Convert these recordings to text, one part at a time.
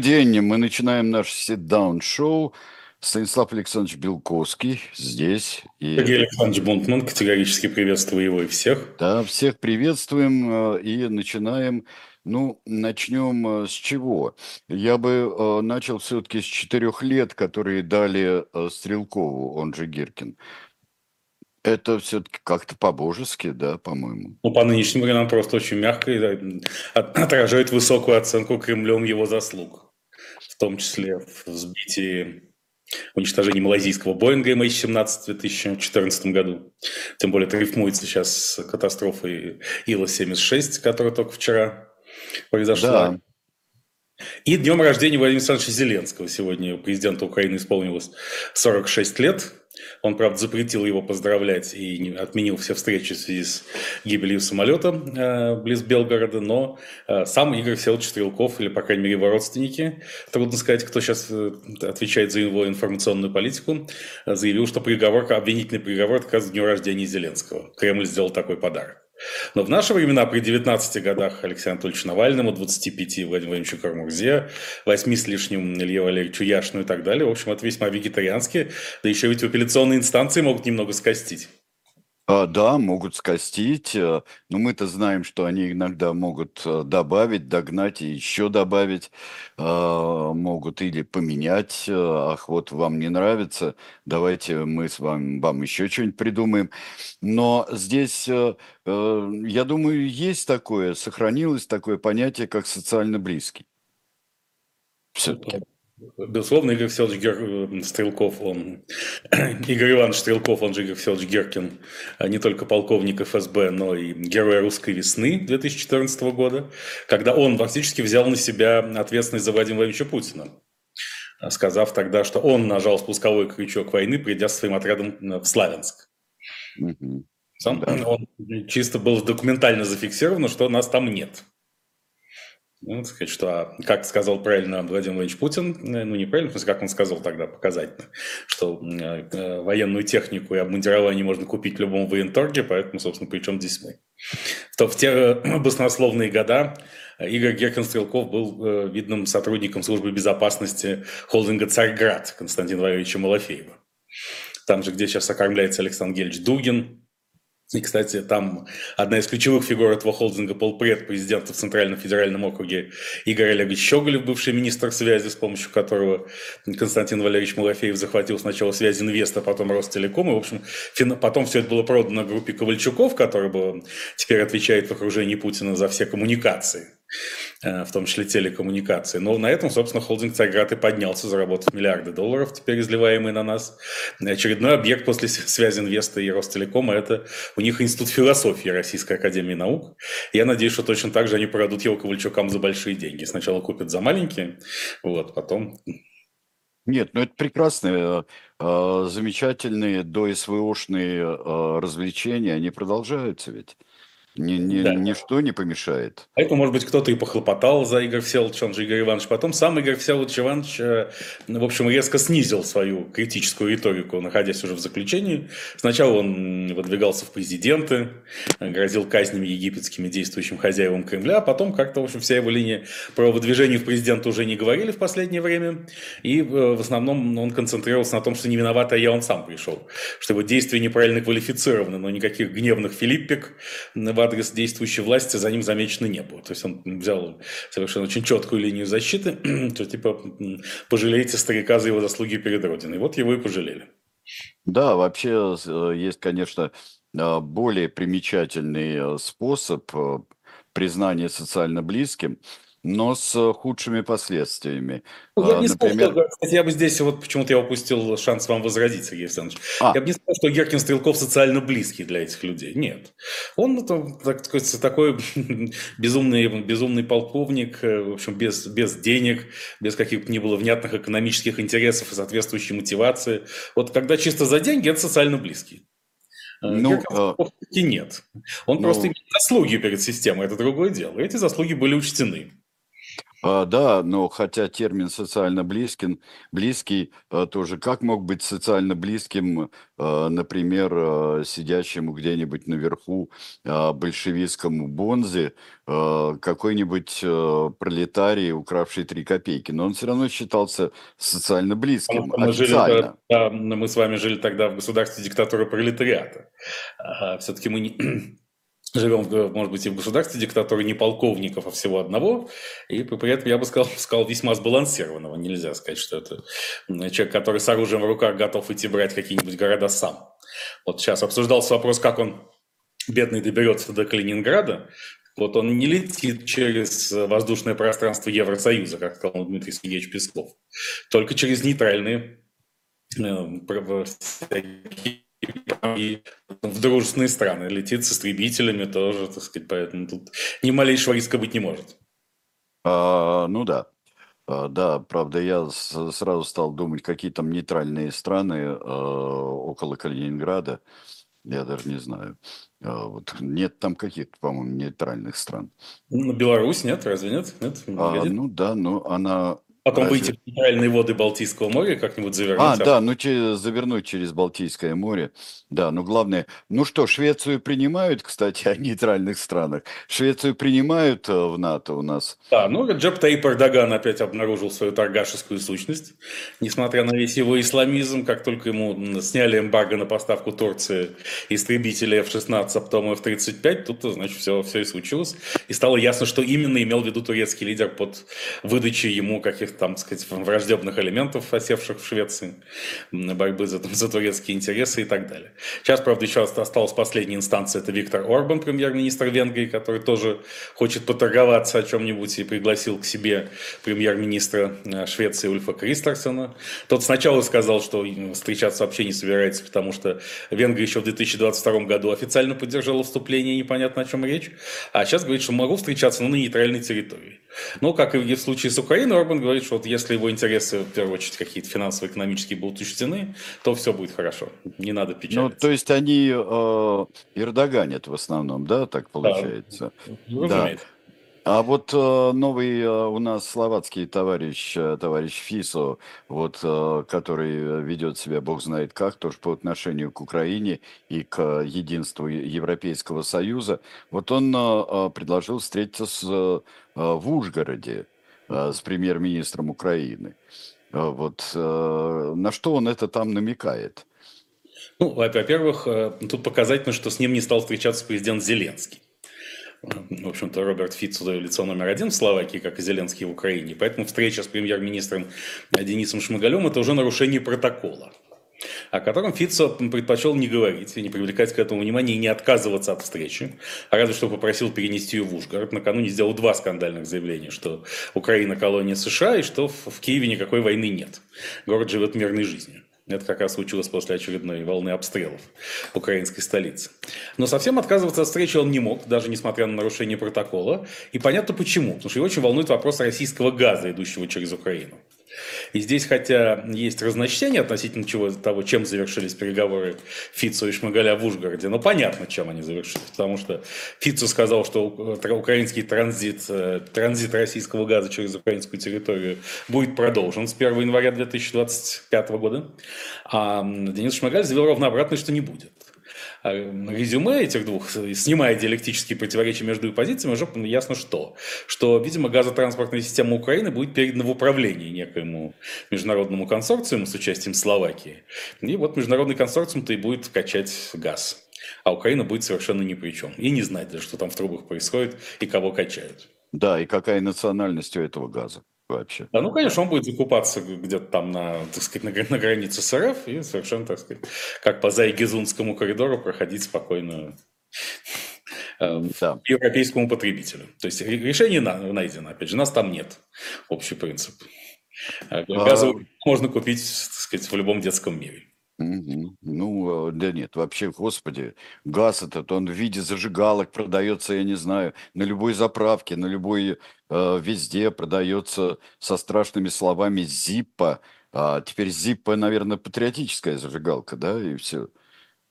день. Мы начинаем наш sit-down-шоу. Станислав Александрович Белковский здесь. И... Сергей Александрович Бунтман, категорически приветствую его и всех. Да, всех приветствуем э, и начинаем. Ну, начнем э, с чего? Я бы э, начал все-таки с четырех лет, которые дали Стрелкову, он же Гиркин. Это все-таки как-то по-божески, да, по-моему. Ну, по нынешним временам просто очень мягко и да, отражает высокую оценку Кремлем его заслуг. В том числе в сбитии уничтожении малайзийского Боинга MH17 в 2014 году. Тем более это рифмуется сейчас с катастрофой Ила-76, которая только вчера произошла. Да. И днем рождения Владимира Александровича Зеленского. Сегодня президенту Украины исполнилось 46 лет. Он, правда, запретил его поздравлять и отменил все встречи в связи с гибелью самолета э, близ Белгорода, но э, сам Игорь Всеволодович Стрелков, или, по крайней мере, его родственники, трудно сказать, кто сейчас э, отвечает за его информационную политику, э, заявил, что приговор, обвинительный приговор отказывается дню рождения Зеленского. Кремль сделал такой подарок. Но в наши времена, при 19 годах Алексею Анатольевичу Навальному, 25 Владимиру Владимировичу Кармурзе, 8 с лишним Илье Валерьевичу Яшину и так далее, в общем, это весьма вегетариански, да еще ведь в апелляционные инстанции могут немного скостить. А, да, могут скостить, э, но мы-то знаем, что они иногда могут э, добавить, догнать и еще добавить, а, могут или поменять. Э, ах, вот вам не нравится, давайте мы с вами вам еще что-нибудь придумаем. Но здесь, я думаю, есть такое, сохранилось такое понятие, как социально близкий. Все-таки. Безусловно, Игорь Всеволодович Гер... Э, Стрелков, он... Игорь Иванович Стрелков, он же Игорь Всеволодович Геркин, а не только полковник ФСБ, но и герой русской весны 2014 года, когда он фактически взял на себя ответственность за Владимира Владимировича Путина сказав тогда, что он нажал спусковой крючок войны, придя со своим отрядом в Славянск. Сам, да. Он чисто был документально зафиксировано, что нас там нет. Ну, сказать, что, а, как сказал правильно Владимир Владимирович Путин, э, ну, неправильно, в смысле, как он сказал тогда показательно, что э, э, военную технику и обмундирование можно купить в любом военторге, поэтому, собственно, при чем здесь мы? То в те э, баснословные года Игорь Геркин-Стрелков был видным сотрудником службы безопасности холдинга «Царьград» Константина Валерьевича Малафеева. Там же, где сейчас окормляется Александр Гельевич Дугин, и, кстати, там одна из ключевых фигур этого холдинга полпред президента в Центральном федеральном округе Игорь Олегович Щеголев, бывший министр связи, с помощью которого Константин Валерьевич Малафеев захватил сначала связь Инвеста, потом Ростелеком. И, в общем, потом все это было продано группе Ковальчуков, которая теперь отвечает в окружении Путина за все коммуникации. Э, в том числе телекоммуникации. Но на этом, собственно, холдинг Царьград и поднялся, заработав миллиарды долларов, теперь изливаемые на нас. Очередной объект после связи Инвеста и Ростелекома – это у них Институт философии Российской Академии Наук. Я надеюсь, что точно так же они продадут его Ковальчукам за большие деньги. Сначала купят за маленькие, вот, потом нет, ну это прекрасные, э, замечательные до СВОшные э, развлечения, они продолжаются ведь. Ни, ни, да. Ничто не помешает. Поэтому, может быть, кто-то и похлопотал за Игорь Всеволодович, он же Игорь Иванович. Потом сам Игорь Всеволодович Иванович, э, в общем, резко снизил свою критическую риторику, находясь уже в заключении. Сначала он выдвигался в президенты, грозил казнями египетскими действующим хозяевам Кремля, а потом как-то, в общем, вся его линия про выдвижение в президенты уже не говорили в последнее время. И э, в основном он концентрировался на том, что не виноват, а я он сам пришел. Что его действия неправильно квалифицированы, но никаких гневных филиппик в адрес действующей власти за ним замечено не было. То есть он взял совершенно очень четкую линию защиты, то типа пожалейте старика за его заслуги перед Родиной. Вот его и пожалели. Да, вообще э, есть, конечно, э, более примечательный э, способ признания социально близким – но с худшими последствиями. Ну, я бы не Например... сказал, что, я бы здесь, вот почему-то я упустил шанс вам возродить, Сергей Александрович. А. Я бы не сказал, что Геркин Стрелков социально близкий для этих людей. Нет. Он это, так сказать, такой безумный, безумный полковник, э, в общем, без, без денег, без каких-то ни было внятных экономических интересов и соответствующей мотивации. Вот когда чисто за деньги, это социально близкий. Э, ну, а... нет. Он ну, просто имеет заслуги перед системой, это другое дело. Эти заслуги были учтены. А, да, но хотя термин социально близким, близкий а, тоже, как мог быть социально близким, а, например, сидящему где-нибудь наверху большевистскому Бонзе какой-нибудь пролетарий, укравший три копейки, но он все равно считался социально близким, мы, жили, да, мы с вами жили тогда в государстве диктатуры пролетариата. Все-таки мы не живем, может быть, и в государстве диктатуры не полковников, а всего одного, и при этом, я бы сказал, сказал весьма сбалансированного. Нельзя сказать, что это человек, который с оружием в руках готов идти брать какие-нибудь города сам. Вот сейчас обсуждался вопрос, как он, бедный, доберется до Калининграда. Вот он не летит через воздушное пространство Евросоюза, как сказал Дмитрий Сергеевич Песков, только через нейтральные э, и в дружественные страны. Летит с истребителями тоже, так сказать, поэтому тут ни малейшего риска быть не может. А, ну да. А, да, правда, я сразу стал думать, какие там нейтральные страны а, около Калининграда. Я даже не знаю. А, вот нет там каких-то, по-моему, нейтральных стран. Ну, Беларусь нет, разве нет? Нет. А, ну да, но она Потом Разве... выйти в нейтральные воды Балтийского моря как-нибудь завернуть. А, да, ну через, завернуть через Балтийское море. Да, ну главное... Ну что, Швецию принимают, кстати, о нейтральных странах. Швецию принимают э, в НАТО у нас. Да, ну Джеб Тейп Эрдоган опять обнаружил свою торгашескую сущность. Несмотря на весь его исламизм, как только ему сняли эмбарго на поставку Турции истребителей F-16, а потом F-35, тут, значит, все, все и случилось. И стало ясно, что именно имел в виду турецкий лидер под выдачей ему каких-то там, так сказать, враждебных элементов, осевших в Швеции, борьбы за, за турецкие интересы и так далее. Сейчас, правда, еще осталась последняя инстанция, это Виктор Орбан, премьер-министр Венгрии, который тоже хочет поторговаться о чем-нибудь и пригласил к себе премьер-министра э, Швеции Ульфа Кристерсена. Тот сначала сказал, что встречаться вообще не собирается, потому что Венгрия еще в 2022 году официально поддержала вступление, непонятно о чем речь, а сейчас говорит, что могу встречаться, на нейтральной территории. Но, как и в случае с Украиной, Орбан говорит, что вот если его интересы, в первую очередь, какие-то финансово-экономические будут учтены, то все будет хорошо. Не надо ну, печалиться. Ну, то есть они э, Эрдоганят в основном, да, так получается? Да, да. А вот э, новый э, у нас словацкий товарищ, э, товарищ Фисо, вот, э, который ведет себя, бог знает как, тоже по отношению к Украине и к единству Европейского Союза, вот он э, предложил встретиться с, э, в Ужгороде с премьер-министром Украины. Э, вот э, на что он это там намекает? Ну, во-первых, э, тут показательно, что с ним не стал встречаться президент Зеленский в общем-то, Роберт Фитц лицо номер один в Словакии, как и Зеленский в Украине. Поэтому встреча с премьер-министром Денисом Шмыгалем – это уже нарушение протокола о котором Фицо предпочел не говорить не привлекать к этому внимания и не отказываться от встречи, а разве что попросил перенести ее в Ужгород. Накануне сделал два скандальных заявления, что Украина – колония США и что в Киеве никакой войны нет. Город живет мирной жизнью. Это как раз случилось после очередной волны обстрелов украинской столице. Но совсем отказываться от встречи он не мог, даже несмотря на нарушение протокола. И понятно почему. Потому что его очень волнует вопрос российского газа, идущего через Украину. И здесь, хотя есть разночтение относительно чего, того, чем завершились переговоры Фицу и Шмагаля в Ужгороде, но понятно, чем они завершились. Потому что Фицу сказал, что украинский транзит, э, транзит российского газа через украинскую территорию будет продолжен с 1 января 2025 года. А Денис Шмагаль заявил ровно обратно, что не будет. А, резюме этих двух, снимая диалектические противоречия между позициями, уже ясно что. Что, видимо, газотранспортная система Украины будет передана в управление некоему международному консорциуму с участием Словакии. И вот международный консорциум-то и будет качать газ. А Украина будет совершенно ни при чем. И не знать даже, что там в трубах происходит и кого качают. Да, и какая национальность у этого газа вообще. Да, ну, конечно, он будет закупаться где-то там на, так сказать, на, на границе с РФ и совершенно, так сказать, как по Зайгизунскому коридору проходить спокойно э, да. европейскому потребителю. То есть решение найдено, опять же, нас там нет. Общий принцип. Газовый а... можно купить, так сказать, в любом детском мире. Мгм. Ну, э, да нет, вообще, господи, газ этот, он в виде зажигалок продается, я не знаю, на любой заправке, на любой, э, везде продается со страшными словами «Зиппо». А теперь «Зиппо», наверное, патриотическая зажигалка, да, и все.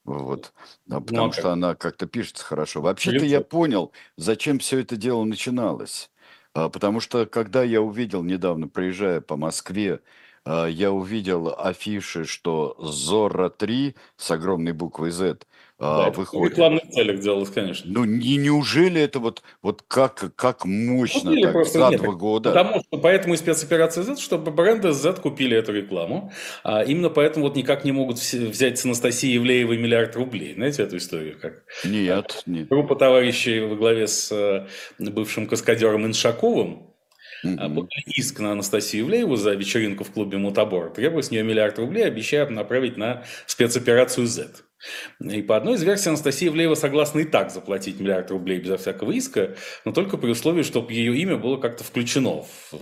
Вот. А Ну, потому а что она как-то пишется хорошо. Вообще-то я понял, зачем все это дело начиналось. А, потому что, когда я увидел недавно, проезжая по Москве, а, я увидел афиши, что «Зорро-3» с огромной буквой «Z» Да, а, в выходит. рекламных целях делалось, конечно. Ну, не, неужели это вот, вот как, как мощно Купили так за нет, два года? Потому что поэтому и спецоперация Z, чтобы бренды Z купили эту рекламу. А именно поэтому вот никак не могут взять с Анастасии Ивлеевой миллиард рублей. Знаете эту историю? Как Нет, нет. группа товарищей во главе с э, бывшим каскадером Иншаковым а. Подали иск на Анастасию Ивлееву за вечеринку в клубе Мутабор, требуя с нее миллиард рублей, обещая направить на спецоперацию Z. И по одной из версий Анастасия Ивлеева согласна и так заплатить миллиард рублей безо всякого иска, но только при условии, чтобы ее имя было как-то включено, в,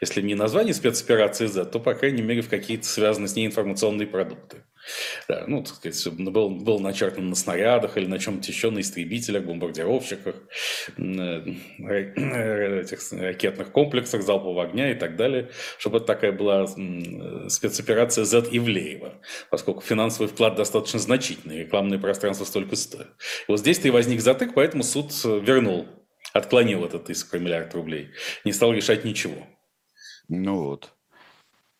если не название спецоперации Z, то, по крайней мере, в какие-то связанные с ней информационные продукты. Да, ну, так сказать, был, был начертан на снарядах или на чем-то еще, на истребителях, бомбардировщиках, м, э, э, этих ракетных комплексах залпового огня и так далее, чтобы это такая была спецоперация Z Ивлеева, поскольку финансовый вклад достаточно значительный, рекламное пространство столько стоит. И вот здесь-то и возник затык, поэтому суд э, вернул, отклонил этот иск миллиард рублей, не стал решать ничего. Ну вот.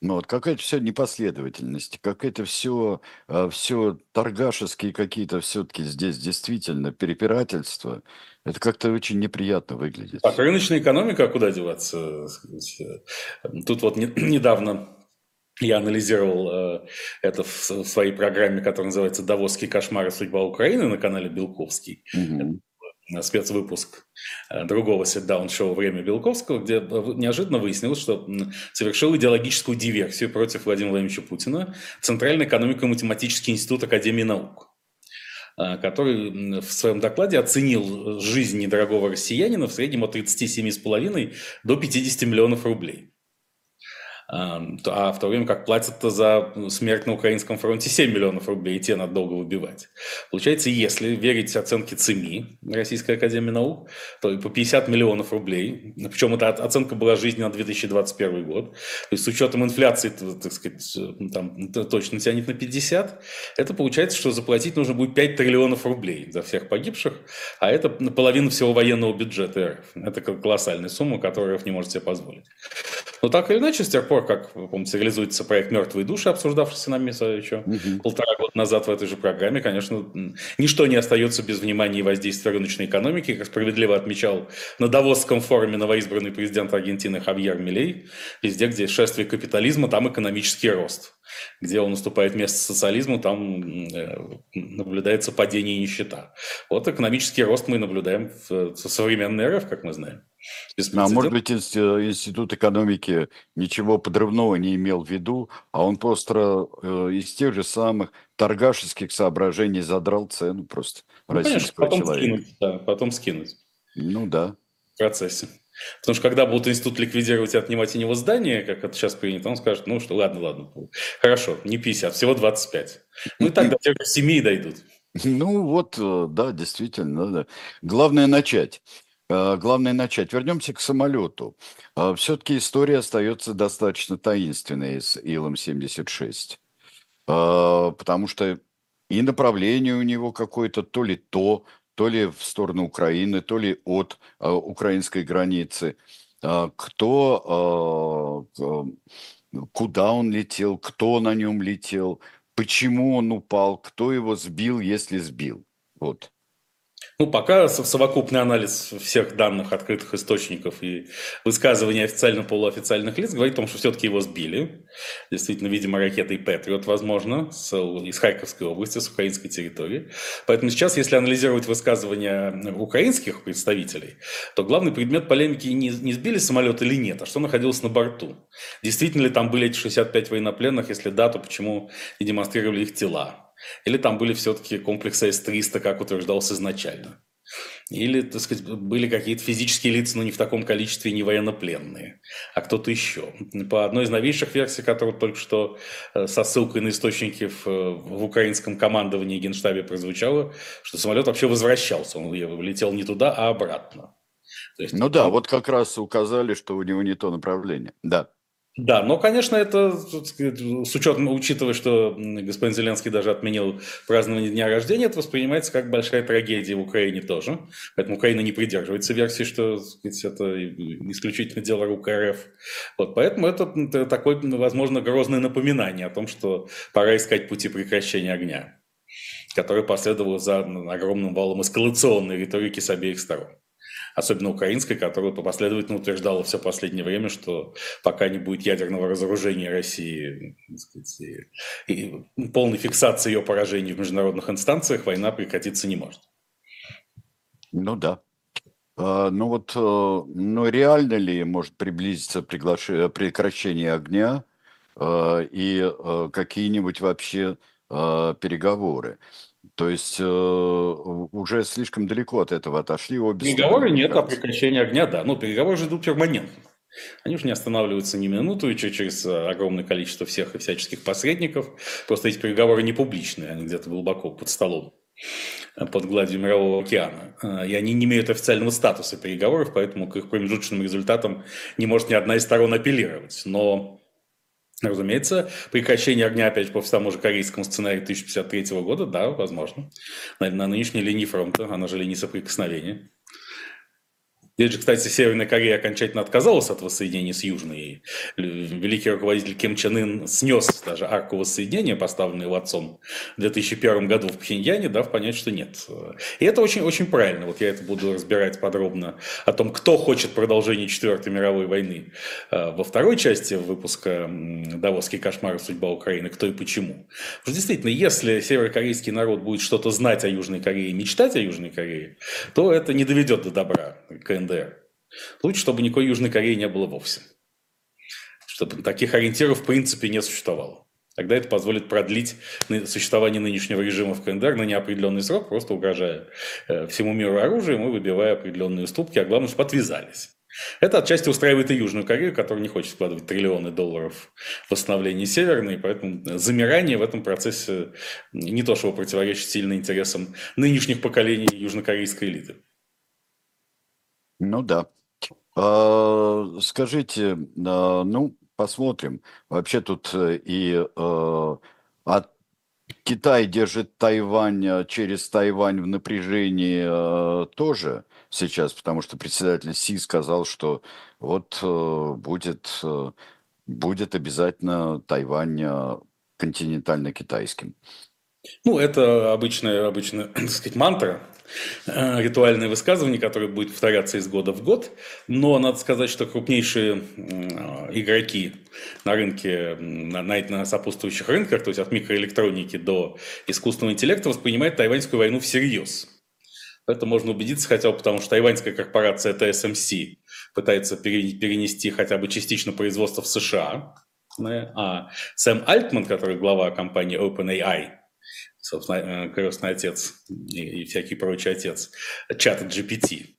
Ну вот какая-то все непоследовательность, какая-то все, все торгашеские какие-то все-таки здесь действительно перепирательства. Это как-то очень неприятно выглядит. Так, рыночная экономика, а куда деваться? Тут вот не- недавно я анализировал э, это в в своей программе, которая называется «Давосский кошмар и судьба Украины» на канале Белковский. Мгм. Э, спецвыпуск э, другого сетдаун-шоу «Время Белковского», где э, неожиданно выяснилось, что совершил идеологическую диверсию против Владимира Владимировича Путина Центральный экономико-математический институт Академии наук э, который в своем докладе оценил жизнь недорогого россиянина в среднем от 37,5 до 50 миллионов рублей. А в то время как платят-то за смерть на украинском фронте 7 миллионов рублей, и те надо долго выбивать. Получается, если верить оценке ЦИМИ, Российской Академии Наук, то и по 50 миллионов рублей, причем эта оценка была жизни на 2021 год, то есть с учетом инфляции, так сказать, э, там т- точно тянет на 50, это получается, что заплатить нужно будет 5 триллионов рублей за всех погибших, а это половина всего военного бюджета РФ. Это кол- колоссальная сумма, которую РФ не может себе позволить. Но так или иначе, с тех пор, как, помните, реализуется проект «Мертвые души», обсуждавшийся нами еще Мгм. полтора года назад в этой же программе, конечно, ничто не остается без внимания и воздействия рыночной экономики. Как справедливо отмечал на Давосском форуме новоизбранный президент Аргентины Хавьер Милей, везде, где шествие капитализма, там экономический рост. Где он уступает место социализму, там э, наблюдается падение и нищета. Вот экономический рост мы наблюдаем в, современной РФ, как мы знаем. А может быть, инст- Институт экономики ничего подрывного не имел в виду, а он просто э, из тех же самых торгашеских соображений задрал цену просто Ну, конечно, российского потом человека. скинуть, да, потом скинуть Ну да. в процессе. Потому что когда будут институт ликвидировать и отнимать у него здание, как это сейчас принято, он скажет, ну что, ладно, ладно, хорошо, не 50, всего 25. Ну и так до тех же семьи дойдут. Ну вот, э, да, действительно, да. Главное начать. Э, Главное начать. Вернемся к самолету. Все-таки история остается достаточно таинственной с Илом-76. Э, Потому что и направление у него какое-то то ли то, то ли в сторону Украины, то ли от э, украинской границы. А Кто, э, куда он летел, кто на нем летел, почему он упал, кто его сбил, если сбил. Вот. Ну, пока со- совокупный анализ всех данных открытых источников и высказывания официально-полуофициальных лиц говорит о том, что все-таки его сбили. Действительно, видимо, ракетой «Патриот», возможно, с- из Харьковской области, с украинской территории. Поэтому сейчас, если анализировать высказывания украинских представителей, то главный предмет полемики не, не сбили самолет или нет, а что находилось на борту. Действительно ли там были эти 65 военнопленных, если да, то почему не демонстрировали их тела? Или там были все-таки комплексы С-300, как утверждалось изначально? Или, так сказать, были какие-то физические лица, но не в таком количестве, не военнопленные, а кто-то еще. По одной из новейших версий, которая только что э, со ссылкой на источники в, э, в украинском командовании генштабе прозвучало, что самолет вообще возвращался, он летел не туда, а обратно. То есть, Ну да, вот как раз указали, что у него не то направление. Да. Да, но, конечно, это с учетом, учитывая, что господин Зеленский даже отменил празднование дня рождения, это воспринимается как большая трагедия в Украине тоже. Поэтому Украина не придерживается версии, что сказать, это исключительно дело рук РФ. Вот, поэтому это такое, возможно, грозное напоминание о том, что пора искать пути прекращения огня, которое последовало за огромным валом эскалационной риторики с обеих сторон особенно украинской, которая последовательно утверждала все последнее время, что пока не будет ядерного разоружения России сказать, и полной фиксации ее поражений в международных инстанциях, война прекратиться не может. Ну да. А, ну вот, э, ну реально ли может приблизиться приглаш... прекращение огня э, и э, какие-нибудь вообще переговоры? То есть э, уже слишком далеко от этого отошли обе Переговоры нет, а прекращение огня, да. Ну, переговоры же идут перманентно. Они уже не останавливаются ни минуту, и через огромное количество всех и всяческих посредников. Просто эти переговоры не публичные, они где-то глубоко под столом, под гладью Мирового океана. И они не имеют официального статуса переговоров, поэтому к их промежуточным результатам не может ни одна из сторон апеллировать. Но Разумеется, прекращение огня, опять по тому же корейскому сценарию 1053 года, да, возможно. На, на нынешней линии фронта, она же линия соприкосновения. Здесь же, кстати, Северная Корея окончательно отказалась от воссоединения с Южной. Великий руководитель Ким Чен Ын снес даже арку воссоединения, поставленную его отцом в 2001 году в Пхеньяне, дав понять, что нет. И это очень, очень правильно. Вот я это буду разбирать подробно о том, кто хочет продолжения Четвертой мировой войны э, во второй части выпуска «Давосский кошмар. Судьба Украины. Кто и почему». Потому что действительно, если северокорейский народ будет что-то знать о Южной Корее, мечтать о Южной Корее, то это не доведет до добра КНДР КНДР. Лучше, чтобы никакой Южной Кореи не было вовсе. Чтобы таких ориентиров в принципе не существовало. Тогда это позволит продлить существование нынешнего режима в КНДР на неопределенный срок, просто угрожая э, всему миру оружием и выбивая определенные уступки, а главное, чтобы подвязались. Это отчасти устраивает и Южную Корею, которая не хочет вкладывать триллионы долларов в восстановление Северной, поэтому замирание в этом процессе не то, что противоречит сильно интересам нынешних поколений южнокорейской элиты. Ну да. А, скажите, а, ну, посмотрим. Вообще тут э, и а, от Китай держит Тайвань через Тайвань в напряжении тоже сейчас, потому что председатель Си сказал, что вот а, будет, а, будет обязательно Тайвань континентально-китайским. Ну, это обычная, обычная, так сказать, мантра Э, ритуальное высказывание, которое будет повторяться из года в год. Но надо сказать, что крупнейшие игроки на рынке, на, на сопутствующих рынках, то есть от микроэлектроники до искусственного интеллекта, воспринимают тайваньскую войну всерьез. Это можно убедиться хотя бы потому, что тайваньская корпорация TSMC пытается перенести хотя бы частично производство в США, а Сэм Альтман, который глава компании OpenAI, собственно, э, крестный отец и, и всякий прочий отец чата GPT,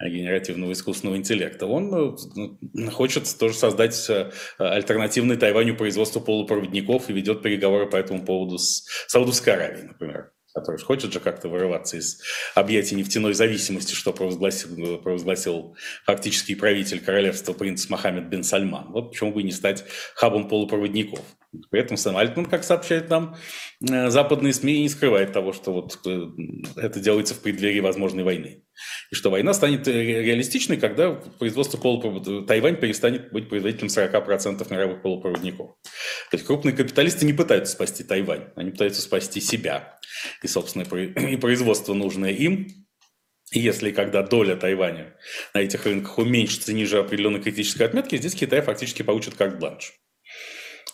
э, генеративного искусственного интеллекта, он э, хочет тоже создать альтернативный Тайваню производство полупроводников и ведет переговоры по этому поводу с Саудовской Аравией, например который хочет же как-то вырываться из объятий нефтяной зависимости, что провозгласил, провозгласил фактический правитель королевства принц Мохаммед бен Сальман. Вот почему бы не стать хабом полупроводников. При этом Сэм Альтман, как сообщает нам э, западные СМИ, не скрывает того, что вот э, это делается в преддверии возможной войны. И что война станет реалистичной, когда производство полупроводников, Тайвань перестанет быть производителем 40% мировых полупроводников. То есть крупные капиталисты не пытаются спасти Тайвань, они пытаются спасти себя и, собственно, и производство нужное им, и если когда доля Тайваня на этих рынках уменьшится ниже определенной критической отметки, здесь Китай фактически получит как бланш.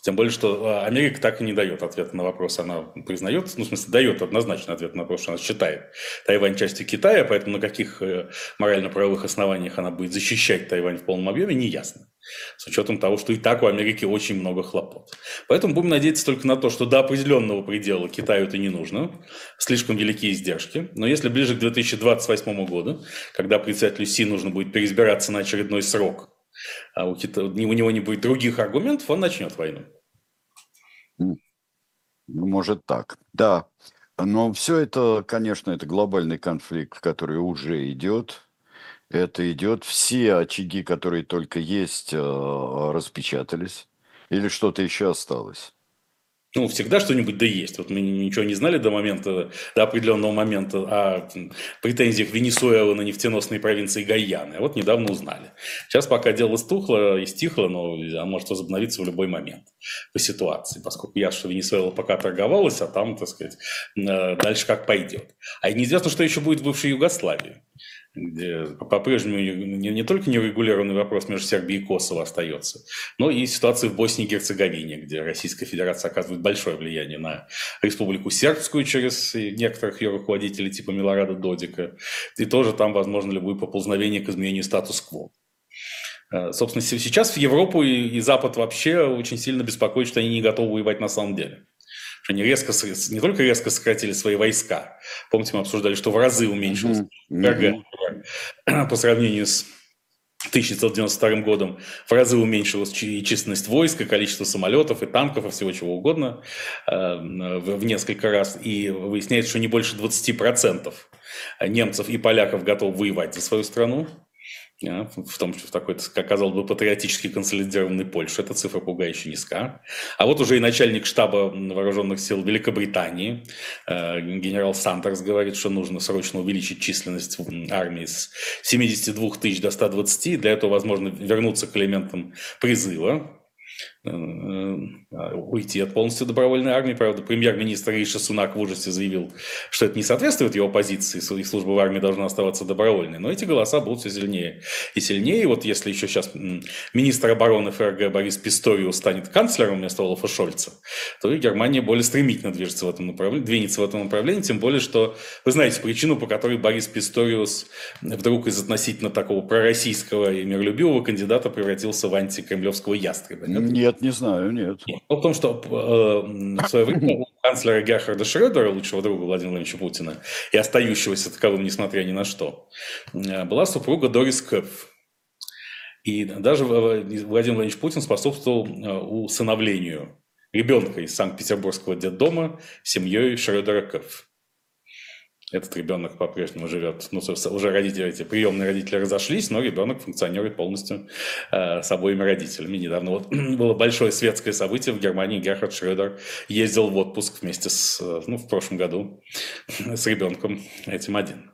Тем более, что а, Америка так и не дает ответа на вопрос. Она признает, ну, в смысле, дает однозначно ответ на вопрос, что она считает Тайвань частью Китая, поэтому на каких э, морально-правовых основаниях она будет защищать Тайвань в полном объеме, не ясно. С учетом того, что и так у Америки очень много хлопот. Поэтому будем надеяться только на то, что до определенного предела Китаю это не нужно. Слишком великие издержки. Но если ближе к 2028 году, когда председателю Си нужно будет переизбираться на очередной срок, а у, Кита... у него не будет других аргументов, он начнет войну. Ну, может так, да. Но все это, конечно, это глобальный конфликт, который уже идет. это идет. Все очаги, которые только есть, э, распечатались. Или что-то еще осталось? Ну, всегда что-нибудь да есть. Вот мы ничего не знали до момента, до определенного момента о претензиях Венесуэлы на нефтеносные провинции Гайяны. А вот недавно узнали. Сейчас пока дело стухло и стихло, но оно может возобновиться в любой момент по ситуации, поскольку я, что Венесуэла пока торговалась, а там, так сказать, э, дальше как пойдет. А неизвестно, что еще будет в бывшей Югославии где по-прежнему не, не только нерегулированный вопрос между Сербией и Косово остается, но и ситуация в Боснии и Герцеговине, где Российская Федерация оказывает большое влияние на Республику Сербскую через некоторых ее руководителей типа Милорада Додика, и тоже там возможно любое поползновение к изменению статус-кво. Э, собственно, сейчас в Европу и, и Запад вообще очень сильно беспокоит, что они не готовы воевать на самом деле они резко, не только резко сократили свои войска, помните, мы обсуждали, что в разы уменьшилось mm-hmm. по сравнению с 1992 годом в разы уменьшилась и численность войск, и количество самолетов, и танков, и всего чего угодно э, в несколько раз. И выясняется, что не больше 20% немцев и поляков готовы воевать за свою страну в том, что в такой, как казалось бы, патриотически консолидированной Польше эта цифра пугающе низка. А вот уже и начальник штаба вооруженных сил Великобритании, э, генерал Сантерс, говорит, что нужно срочно увеличить численность армии с 72 тысяч до 120. Для этого, возможно, вернуться к элементам призыва, уйти от полностью добровольной армии. Правда, премьер-министр Риша Сунак в ужасе заявил, что это не соответствует его позиции, их служба в армии должна оставаться добровольной. Но эти голоса будут все сильнее и сильнее. И вот если еще сейчас министр обороны ФРГ Борис Писториус станет канцлером вместо Олафа Шольца, то и Германия более стремительно движется в этом направлении, двинется в этом направлении. Тем более, что вы знаете причину, по которой Борис Писториус вдруг из относительно такого пророссийского и миролюбивого кандидата превратился в антикремлевского ястреба. Нет, не знаю, нет. Дело в том, что э, в свое время канцлера Герхарда Шредера, лучшего друга Владимира Владимировича Путина, и остающегося таковым, несмотря ни на что, э, была супруга Дорис Кэпф. И даже Владимир Владимирович Путин способствовал э, усыновлению ребенка из Санкт-Петербургского детдома семьей Шредера Кэпф этот ребенок по-прежнему живет, ну, собственно, уже родители, эти приемные родители разошлись, но ребенок функционирует полностью э, с обоими родителями. Недавно вот было большое светское событие в Германии, Герхард Шредер ездил в отпуск вместе с, ну, в прошлом году с ребенком этим один.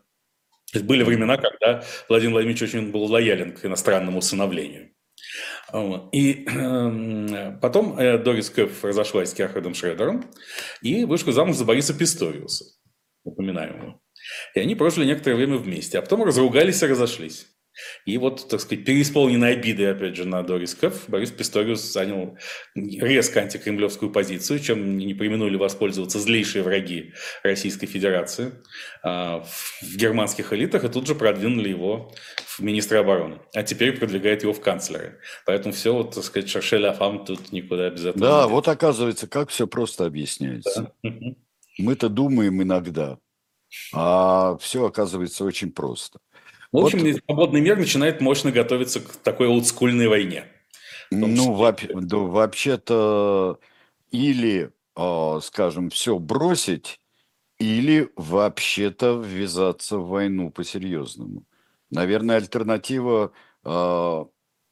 Были времена, когда Владимир Владимирович очень был лоялен к иностранному усыновлению. И э, потом э, Дорис Кэф разошлась с Герхардом Шредером и вышла замуж за Бориса Писториуса упоминаемого. И они прожили некоторое время вместе, а потом разругались и разошлись. И вот, так сказать, переисполненной обиды, опять же, на Дорис Кэф, Борис Писториус занял резко антикремлевскую позицию, чем не применули воспользоваться злейшие враги Российской Федерации а, в германских элитах, и тут же продвинули его в министра обороны. А теперь продвигает его в канцлеры. Поэтому все, вот, так сказать, шаршель Афам тут никуда без этого. Да, вот оказывается, как все просто объясняется. Да. Мы-то думаем иногда, а все оказывается очень просто. В общем, вот. свободный мир начинает мощно готовиться к такой олдскульной войне. Ну, вообще, да, вообще-то, или, а, скажем, все бросить, или вообще-то ввязаться в войну по-серьезному. Наверное, альтернатива а,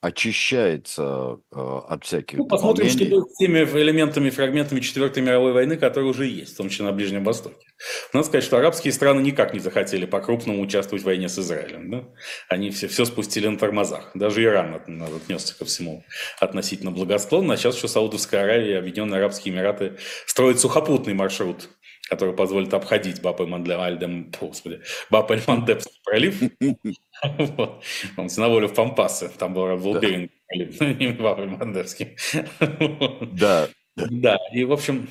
очищается э, от всяких ну, Посмотрим, что будет с теми элементами, фрагментами Четвертой мировой войны, которые уже есть, в том числе на Ближнем Востоке. Надо сказать, что арабские страны никак не захотели по-крупному участвовать в войне с Израилем. Да? Они все, все спустили на тормозах. Даже Иран отнесся ко всему относительно благосклонно. А сейчас еще Саудовская Аравия и Объединенные Арабские Эмираты строят сухопутный маршрут который позволит обходить Баб-эль-Мандем, господи, Баб-эль-Мандебский пролив. На волю в Пампасы, там был, был беринг пролив, не Баб-эль-Мандебский. Да. Да, и, в общем,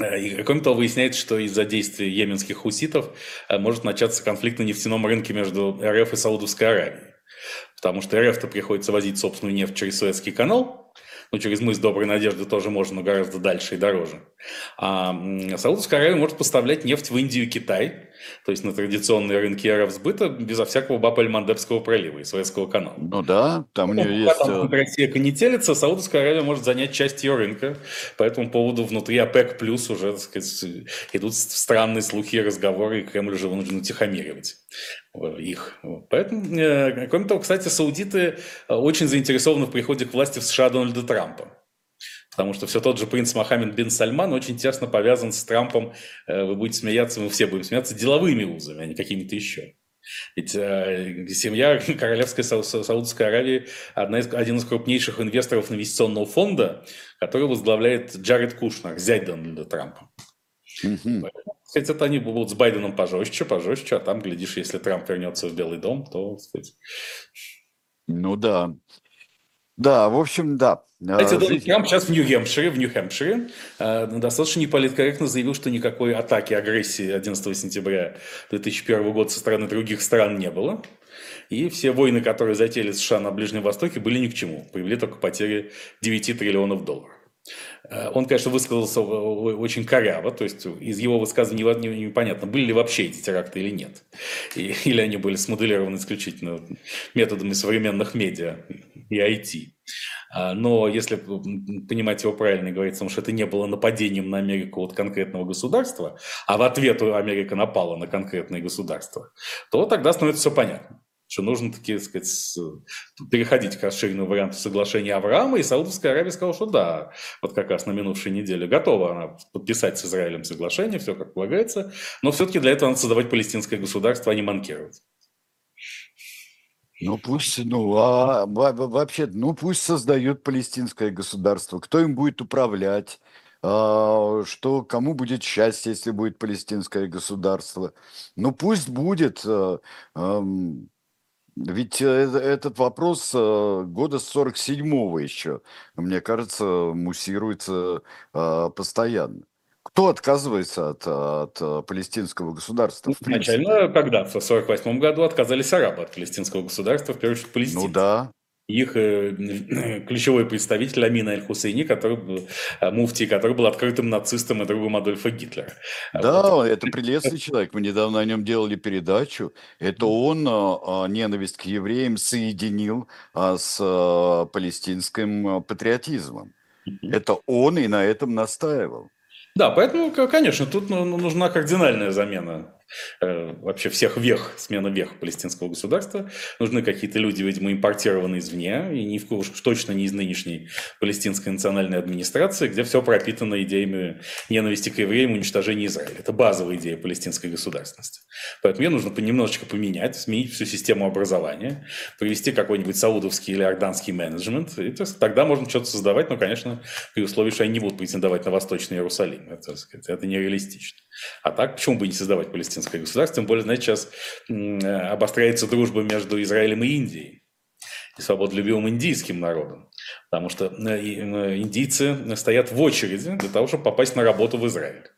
э, и, кроме того, выясняется, что из-за действий йеменских хуситов э, может начаться конфликт на нефтяном рынке между РФ и Саудовской Аравией. Потому что РФ-то приходится возить собственную нефть через Суэцкий канал, ну, через мыс Доброй Надежды тоже можно, но гораздо дальше и дороже. А Саудовская Аравия может поставлять нефть в Индию и Китай, то есть на традиционные рынки аэровсбыта, безо всякого Баб-эль-Мандебского пролива и Суэцкого канала. Ну да, там у нее есть... Там э, Россия конетелится, Саудовская Аравия может занять часть ее рынка. По этому поводу внутри ОПЕК плюс уже, так сказать, идут странные слухи и разговоры, и Кремль уже вынужден утихомиривать их. Поэтому, кроме того, кстати, саудиты очень заинтересованы в приходе к власти в США Дональда Трампа. Потому что все тот же принц Мохаммед бин Сальман очень тесно повязан с Трампом, вы будете смеяться, мы все будем смеяться, деловыми узами, а не какими-то еще. Ведь э, семья Королевской Сау Саудовской Аравии одна из, один из крупнейших инвесторов инвестиционного фонда, который возглавляет Джаред Кушнер, зять Дональда Трампа. Mm-hmm. Сказать, это они будут с Байденом пожестче, пожестче, а там, глядишь, если Трамп вернется в Белый дом, то, сказать... Ну да. Да, в общем, да. Кстати, Дональд Трамп сейчас в Нью-Хэмпшире, в Нью-Хэмпшире э, достаточно неполиткорректно заявил, что никакой атаки, агрессии 11 сентября 2001 года со стороны других стран не было. И все войны, которые затеяли США на Ближнем Востоке, были ни к чему. Привели только потери 9 триллионов долларов. Э, он, конечно, высказался очень коряво, то есть из его высказываний непонятно, были ли вообще эти теракты или нет. или они были смоделированы исключительно методами современных медиа и IT. А, но если понимать его правильно и говорить, что это не было нападением на Америку от конкретного государства, а в ответ Америка напала на конкретное государство, то тогда становится все понятно что нужно, таки, сказать, переходить к расширенному варианту соглашения Авраама, и Саудовская Аравия сказала, что да, вот как раз на минувшей неделе готова она подписать с Израилем соглашение, все как полагается, но все-таки для этого надо создавать палестинское государство, а не манкировать. Ну пусть, ну а вообще, ну пусть создают палестинское государство. Кто им будет управлять? А, что кому будет счастье, если будет палестинское государство? Ну пусть будет. А, ведь э, этот вопрос э, года с 47-го еще, мне кажется, муссируется постоянно. Кто отказывается от, от палестинского государства? Ну, изначально, когда? В 1948 году отказались арабы от палестинского государства, в первую очередь палестинцы. Ну да, их э, ключевой представитель Амин Аль-Хусейни, который э, муфтий, который был открытым нацистом и другом Адольфа Гитлера. Да, вот. это прелестный человек. Мы недавно о нем делали передачу. Это он а, ненависть к евреям соединил с палестинским патриотизмом. Это он и на этом настаивал. Да, поэтому, конечно, тут ну, нужна кардинальная замена Э, вообще всех вех, смена вех палестинского государства. Нужны какие-то люди, видимо, импортированные извне, и ни в уж точно не из нынешней палестинской национальной администрации, где все пропитано идеями ненависти к евреям и уничтожения Израиля. Это базовая идея палестинской государственности. Поэтому ее нужно немножечко поменять, сменить всю систему образования, привести какой-нибудь саудовский или орданский менеджмент, и то есть, тогда можно что-то создавать, но, конечно, при условии, что они не будут претендовать на Восточный Иерусалим. Это, сказать, это нереалистично. А так, почему бы не создавать палестинское государство? Тем более, знаете, сейчас обостряется дружба между Израилем и Индией и свободолюбивым индийским народом. Потому что э, э, индийцы стоят в очереди для того, чтобы попасть на работу в Израиль.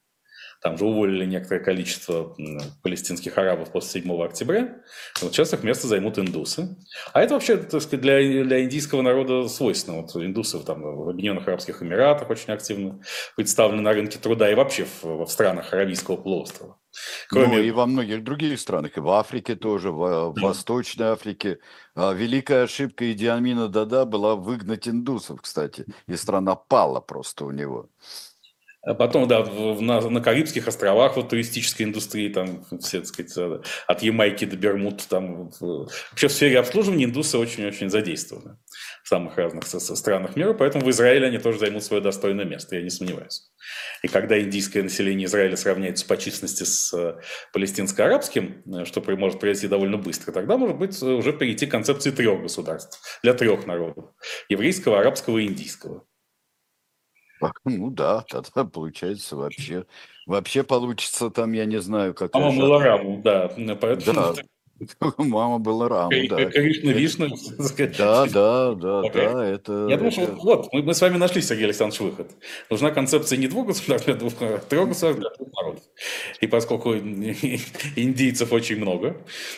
Там же уволили некоторое количество палестинских арабов после 7 октября. Вот сейчас их место займут индусы. А это вообще, так сказать, для, для индийского народа свойственно. Вот индусы там, в Объединенных Арабских Эмиратах очень активно представлены на рынке труда и вообще в, в странах Аравийского полуострова. Кроме... Ну и во многих других странах, и в Африке тоже, в, в Восточной Африке. А, великая ошибка Идиамина Дада была выгнать индусов, кстати, и страна пала просто у него. А потом, да, на, на Карибских островах вот туристической индустрии, там все, так сказать, от Ямайки до Бермуд, там вообще в сфере обслуживания индусы очень-очень задействованы в самых разных странах мира, поэтому в Израиле они тоже займут свое достойное место, я не сомневаюсь. И когда индийское население Израиля сравняется по численности с э, палестинско-арабским, э, что может произойти довольно быстро, тогда, может быть, уже перейти к концепции трех государств для трех народов – еврейского, арабского и индийского. Ну да, тогда получается вообще, вообще получится там, я не знаю, как. Мама была раму, да, поэтому. Да, Мама была раму, да. Кришна, Вишна. Да, да, да, да, это... Я думаю, что вот, мы, мы с вами нашли, Сергей Александрович, выход. Нужна концепция не двух государств, а двух, а трех государств для двух народов. И поскольку индийцев очень много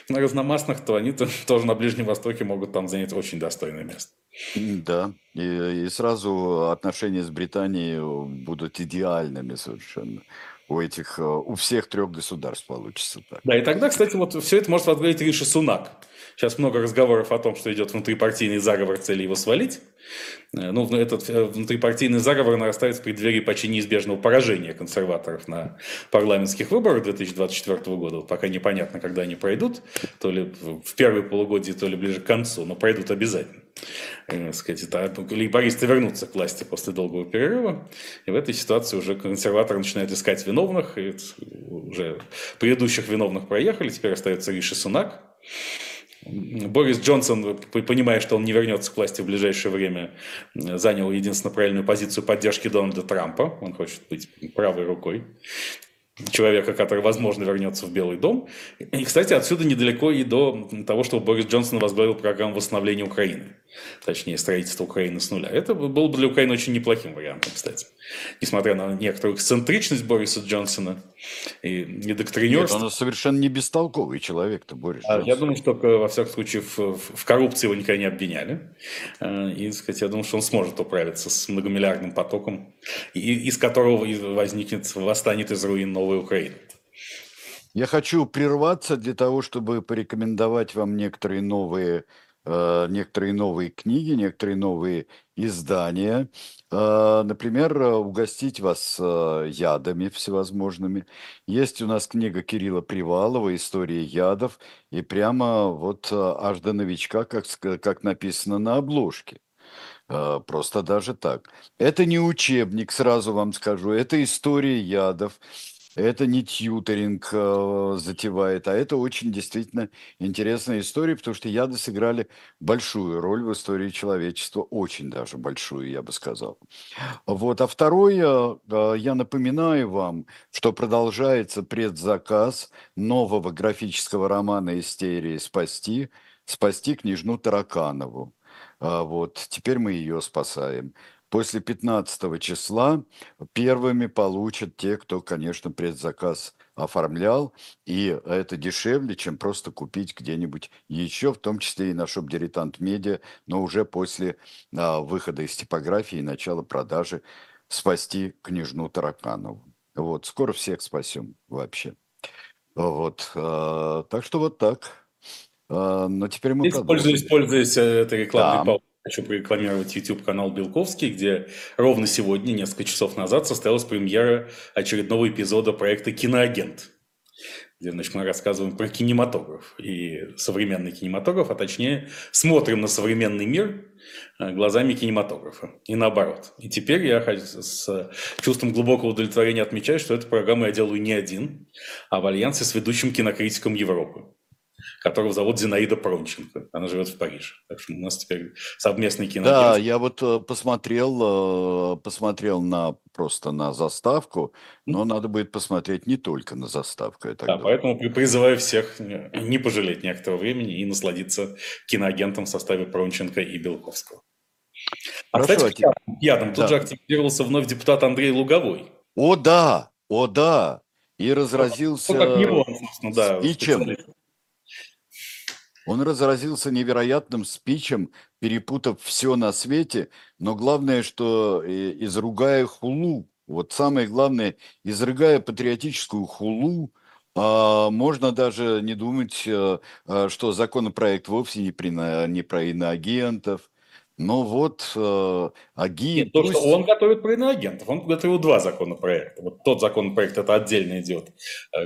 разномастных, то они тоже на Ближнем Востоке могут там занять очень достойное место. Да, и, и сразу отношения с Британией будут идеальными совершенно. У этих, у всех трех государств получится так. Да, и тогда, кстати, вот все это может возглавить Риши Сунак. Сейчас много разговоров о том, что идет внутрипартийный заговор цели его свалить. Э, ну, этот э, внутрипартийный заговор нарастает в преддверии почти неизбежного поражения консерваторов на парламентских выборах 2024 года. Пока непонятно, когда они пройдут, то ли в первые полугодие, то ли ближе к концу, но пройдут обязательно. Э, сказать, это, лейбористы вернутся к власти после долгого перерыва, и в этой ситуации уже консерваторы начинают искать виновных, и уже предыдущих виновных проехали, теперь остается Риши Сунак, Борис Джонсон, понимая, что он не вернется к власти в ближайшее время, занял единственно правильную позицию поддержки Дональда Трампа. Он хочет быть правой рукой человека, который, возможно, вернется в Белый дом. И, кстати, отсюда недалеко и до того, что Борис Джонсон возглавил программу восстановления Украины. Точнее, строительство Украины с нуля. Это было бы для Украины очень неплохим вариантом, кстати. Несмотря на некоторую эксцентричность Бориса Джонсона и недоктринерство. Нет, он совершенно не бестолковый человек-то, Борис а, Я думаю, что, во всяком случае, в, в коррупции его никогда не обвиняли. А, и, сказать, я думаю, что он сможет управиться с многомиллиардным потоком, из которого возникнет, восстанет из руин новая Украина. Я хочу прерваться для того, чтобы порекомендовать вам некоторые новые, э, некоторые новые книги, некоторые новые издания. Э, например, угостить вас э, ядами всевозможными. Есть у нас книга Кирилла Привалова «История ядов», и прямо вот э, аж до новичка, как, как написано на обложке. Э, просто даже так. Это не учебник, сразу вам скажу, это история ядов. Это не тьютеринг э, затевает, а это очень действительно интересная история, потому что яды сыграли большую роль в истории человечества, очень даже большую, я бы сказал. Вот. А второе, э, я напоминаю вам, что продолжается предзаказ нового графического романа «Истерии спасти», «Спасти княжну Тараканову». А вот, теперь мы ее спасаем после 15 числа первыми получат те, кто, конечно, предзаказ оформлял, и это дешевле, чем просто купить где-нибудь еще, в том числе и на шоп Дилетант Медиа, но уже после а, выхода из типографии и начала продажи спасти княжну Тараканову. Вот, скоро всех спасем вообще. Вот, а, так что вот так. А, но теперь мы Используясь, пользуясь э, этой рекламной да. Хочу прорекламировать YouTube-канал Белковский, где ровно сегодня, несколько часов назад, состоялась премьера очередного эпизода проекта «Киноагент», где значит, мы рассказываем про кинематограф и современный кинематограф, а точнее смотрим на современный мир э, глазами кинематографа и наоборот. И теперь я с чувством глубокого удовлетворения отмечаю, что эту программу я делаю не один, а в альянсе с ведущим кинокритиком Европы которого зовут Зинаида Пронченко. Она живет в Париже. Так что у нас теперь совместный киноагент. Да, я вот э, посмотрел, э, посмотрел на просто на заставку, но надо будет посмотреть не только на заставку. Я да, думаю. поэтому призываю всех не пожалеть некоторого времени и насладиться киноагентом в составе Пронченко и Белковского. А, Хорошо, кстати, к ядам. Тут да. же активировался вновь депутат Андрей Луговой. О, да, о, да. И разразился ну, как не он, собственно, да, спичем. Он разразился невероятным спичем, перепутав все на свете, но главное, что э, изругая хулу, вот самое главное, изрыгая патриотическую хулу, а, можно даже не думать, э, э, что законопроект вовсе не, при, не про иноагентов, но вот э. Нет, то, что он готовит про иноагентов, он готовил два законопроекта. Вот тот законопроект, это отдельно идет,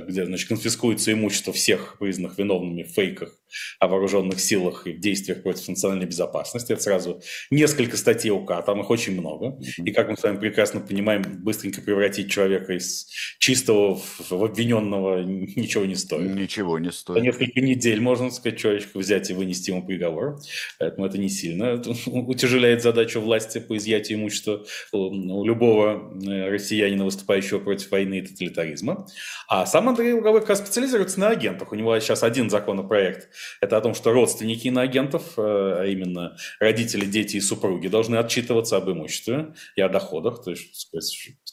где, значит, конфискуется имущество всех признанных виновными в фейках о вооруженных силах и в действиях против национальной безопасности. Это сразу несколько статей УК, там их очень много. И, как мы с вами прекрасно понимаем, быстренько превратить человека из чистого в обвиненного ничего не стоит. Ничего не стоит. За несколько недель можно, сказать, человечка взять и вынести ему приговор. Поэтому это не сильно утяжеляет задачу власти по изъятию имущества у любого э, россиянина, выступающего против войны и тоталитаризма. А сам Андрей Луговой как раз специализируется на агентах. У него сейчас один законопроект это о том, что родственники иноагентов, э, а именно родители, дети и супруги, должны отчитываться об имуществе и о доходах. То есть,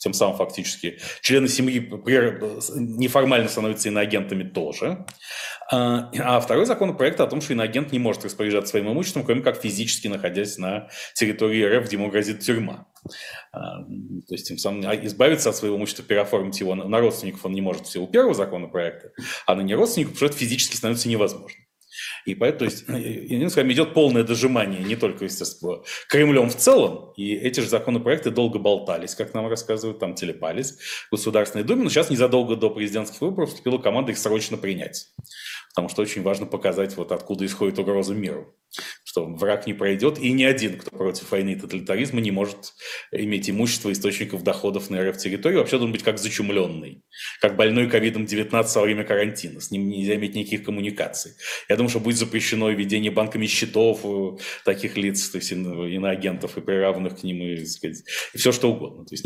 тем самым фактически члены семьи неформально становятся иноагентами тоже. А, а второй законопроект о том, что иноагент не может распоряжаться своим имуществом, кроме как физически находясь на территории РФ, где ему грозит тюрьма. А, то есть тем самым избавиться от своего имущества, переоформить его на родственников он не может в силу первого законопроекта, а на неродственников, потому что это физически становится невозможно. И поэтому, то есть, иными словами, идет полное дожимание не только, естественно, Кремлем в целом, и эти же законопроекты долго болтались, как нам рассказывают, там телепались в Государственной Думе, но сейчас незадолго до президентских выборов вступила команда их срочно принять потому что очень важно показать, вот откуда исходит угроза миру, что враг не пройдет, и ни один, кто против войны и тоталитаризма, не может иметь имущество источников доходов на РФ-территории, вообще должен быть как зачумленный, как больной ковидом-19 во время карантина, с ним нельзя иметь никаких коммуникаций. Я думаю, что будет запрещено ведение банками счетов таких лиц, то есть иноагентов и приравных к ним, и, и все что угодно. То есть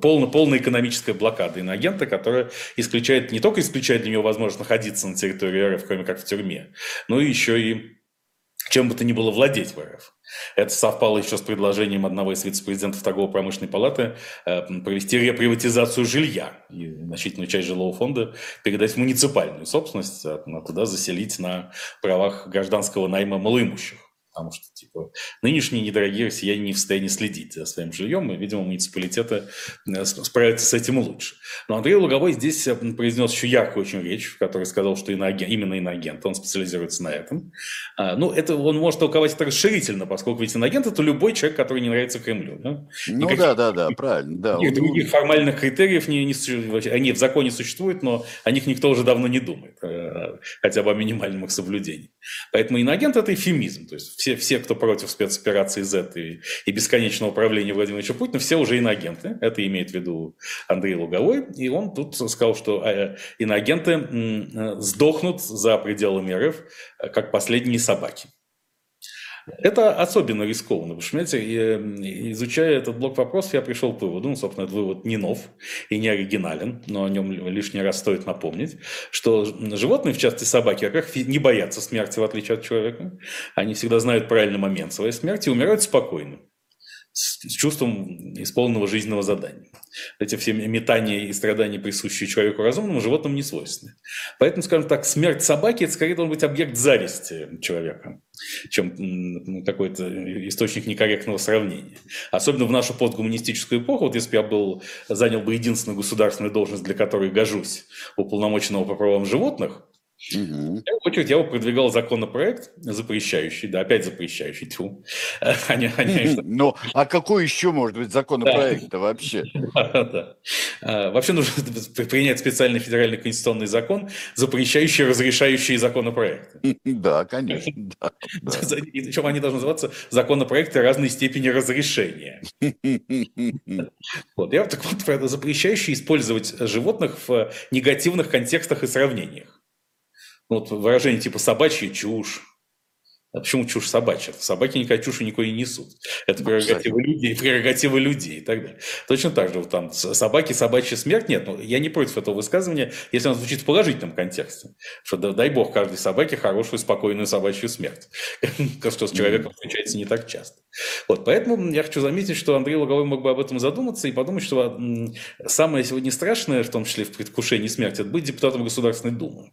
полная, полная экономическая блокада иноагента, которая исключает, не только исключает для него возможность находиться на территории РФ, кроме как в тюрьме, но еще и чем бы то ни было владеть в РФ. Это совпало еще с предложением одного из вице-президентов торгово-промышленной палаты э, провести реприватизацию жилья и значительную часть жилого фонда передать в муниципальную собственность, а туда заселить на правах гражданского найма малоимущих потому что типа, нынешние недорогие россияне не в состоянии следить за своим жильем, и, видимо, муниципалитеты э, справятся с этим лучше. Но Андрей Луговой здесь э, произнес еще яркую очень речь, в которой сказал, что иноагент, именно иноагент, он специализируется на этом. А, ну, это он может толковать это расширительно, поскольку ведь иноагент – это любой человек, который не нравится Кремлю. Да? Ну Никаких, да, да, да, правильно. Да. Никаких других формальных критериев не, не, они в законе существуют, но о них никто уже давно не думает, э, хотя бы о минимальном их соблюдении. Поэтому иноагент – это эфемизм, то есть все, все, кто против спецоперации Z и, и бесконечного управления Владимира Путина, все уже иноагенты. Это имеет в виду Андрей Луговой. И он тут сказал, что э, иноагенты э, сдохнут за пределами РФ, э, как последние собаки. Это особенно рискованно, потому понимаете, изучая этот блок вопросов, я пришел к выводу, ну, собственно, этот вывод не нов и не оригинален, но о нем лишний раз стоит напомнить, что животные, в частности собаки, во-первых, не боятся смерти, в отличие от человека. Они всегда знают правильный момент своей смерти и умирают спокойно с, чувством исполненного жизненного задания. Эти все метания и страдания, присущие человеку разумному, животным не свойственны. Поэтому, скажем так, смерть собаки – это скорее должен быть объект зависти человека, чем какой-то источник некорректного сравнения. Особенно в нашу постгуманистическую эпоху, вот если бы я был, занял бы единственную государственную должность, для которой гожусь, уполномоченного по правам животных, Угу. Я его продвигал законопроект, запрещающий, да, опять запрещающий, тьфу. Они, они, ну, а какой еще может быть законопроект да. вообще? Да, а, Вообще нужно принять специальный федеральный конституционный закон, запрещающий разрешающие законопроекты. Да, конечно. Да, да. Причем они должны называться законопроекты разной степени разрешения. Вот, я так вот запрещающий использовать животных в негативных контекстах и сравнениях. Ну, вот выражение типа «собачья чушь». А почему чушь собачья? Собаки никакой чуши никакой не несут. Это прерогатива людей, прерогатива людей и так далее. Точно так же, вот там собаки, собачья смерть, нет, ну, я не против этого высказывания, если оно звучит в положительном контексте. Что дай бог каждой собаке хорошую, спокойную собачью смерть. Что с человеком встречается не так часто. Вот, поэтому я хочу заметить, что Андрей Луговой мог бы об этом задуматься и подумать, что самое сегодня страшное, в том числе в предвкушении смерти, это быть депутатом Государственной Думы.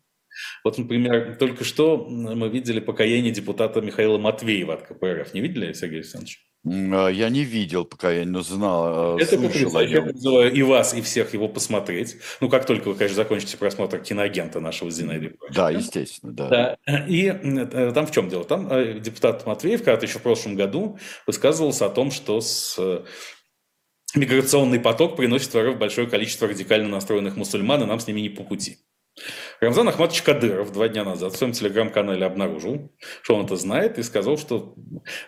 Вот, например, только что мы видели покаяние депутата Михаила Матвеева от КПРФ. Не видели, Сергей Александрович? А, я не видел покаяние, но знал, а, Это потрясающе. Я призываю и вас, и всех его посмотреть. Ну, как только вы, конечно, закончите просмотр киноагента нашего Зинаиды. Да, естественно, да. да. И э, там в чем дело? Там э, депутат Матвеев, когда-то еще в прошлом году, высказывался о том, что с э, миграционный поток приносит в РФ большое количество радикально настроенных мусульман, и нам с ними не по пути. Рамзан Ахматович Кадыров два дня назад в своем телеграм-канале обнаружил, что он это знает, и сказал, что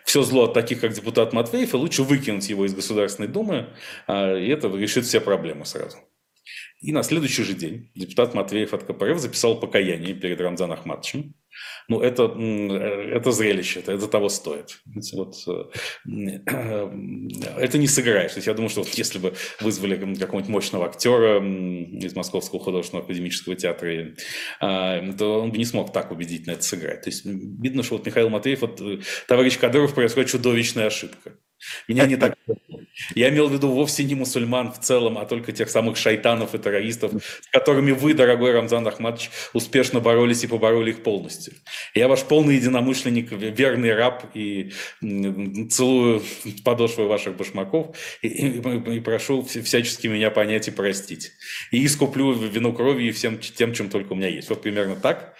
все зло от таких, как депутат Матвеев, и лучше выкинуть его из Государственной Думы, а, и это решит все проблемы сразу. И на следующий же день депутат Матвеев от КПРФ записал покаяние перед Рамзаном Ахматовичем, ну, это, это зрелище, это, это того стоит. Вот, э, это не сыграешь. То есть я думаю, что вот если бы вызвали какого-нибудь мощного актера из Московского художественного академического театра, а, то он бы не смог так убедительно это сыграть. То есть видно, что вот Михаил Матвеев, вот, э, товарищ Кадыров, происходит чудовищная ошибка. Меня не так... Я имел в виду вовсе не мусульман в целом, а только тех самых шайтанов и террористов, с которыми вы, дорогой Рамзан Ахматович, успешно боролись и побороли их полностью. Я ваш полный единомышленник, верный раб, и целую подошвы ваших башмаков, и, и, и прошу всячески меня понять и простить. И искуплю вину крови и всем тем, чем только у меня есть. Вот примерно так.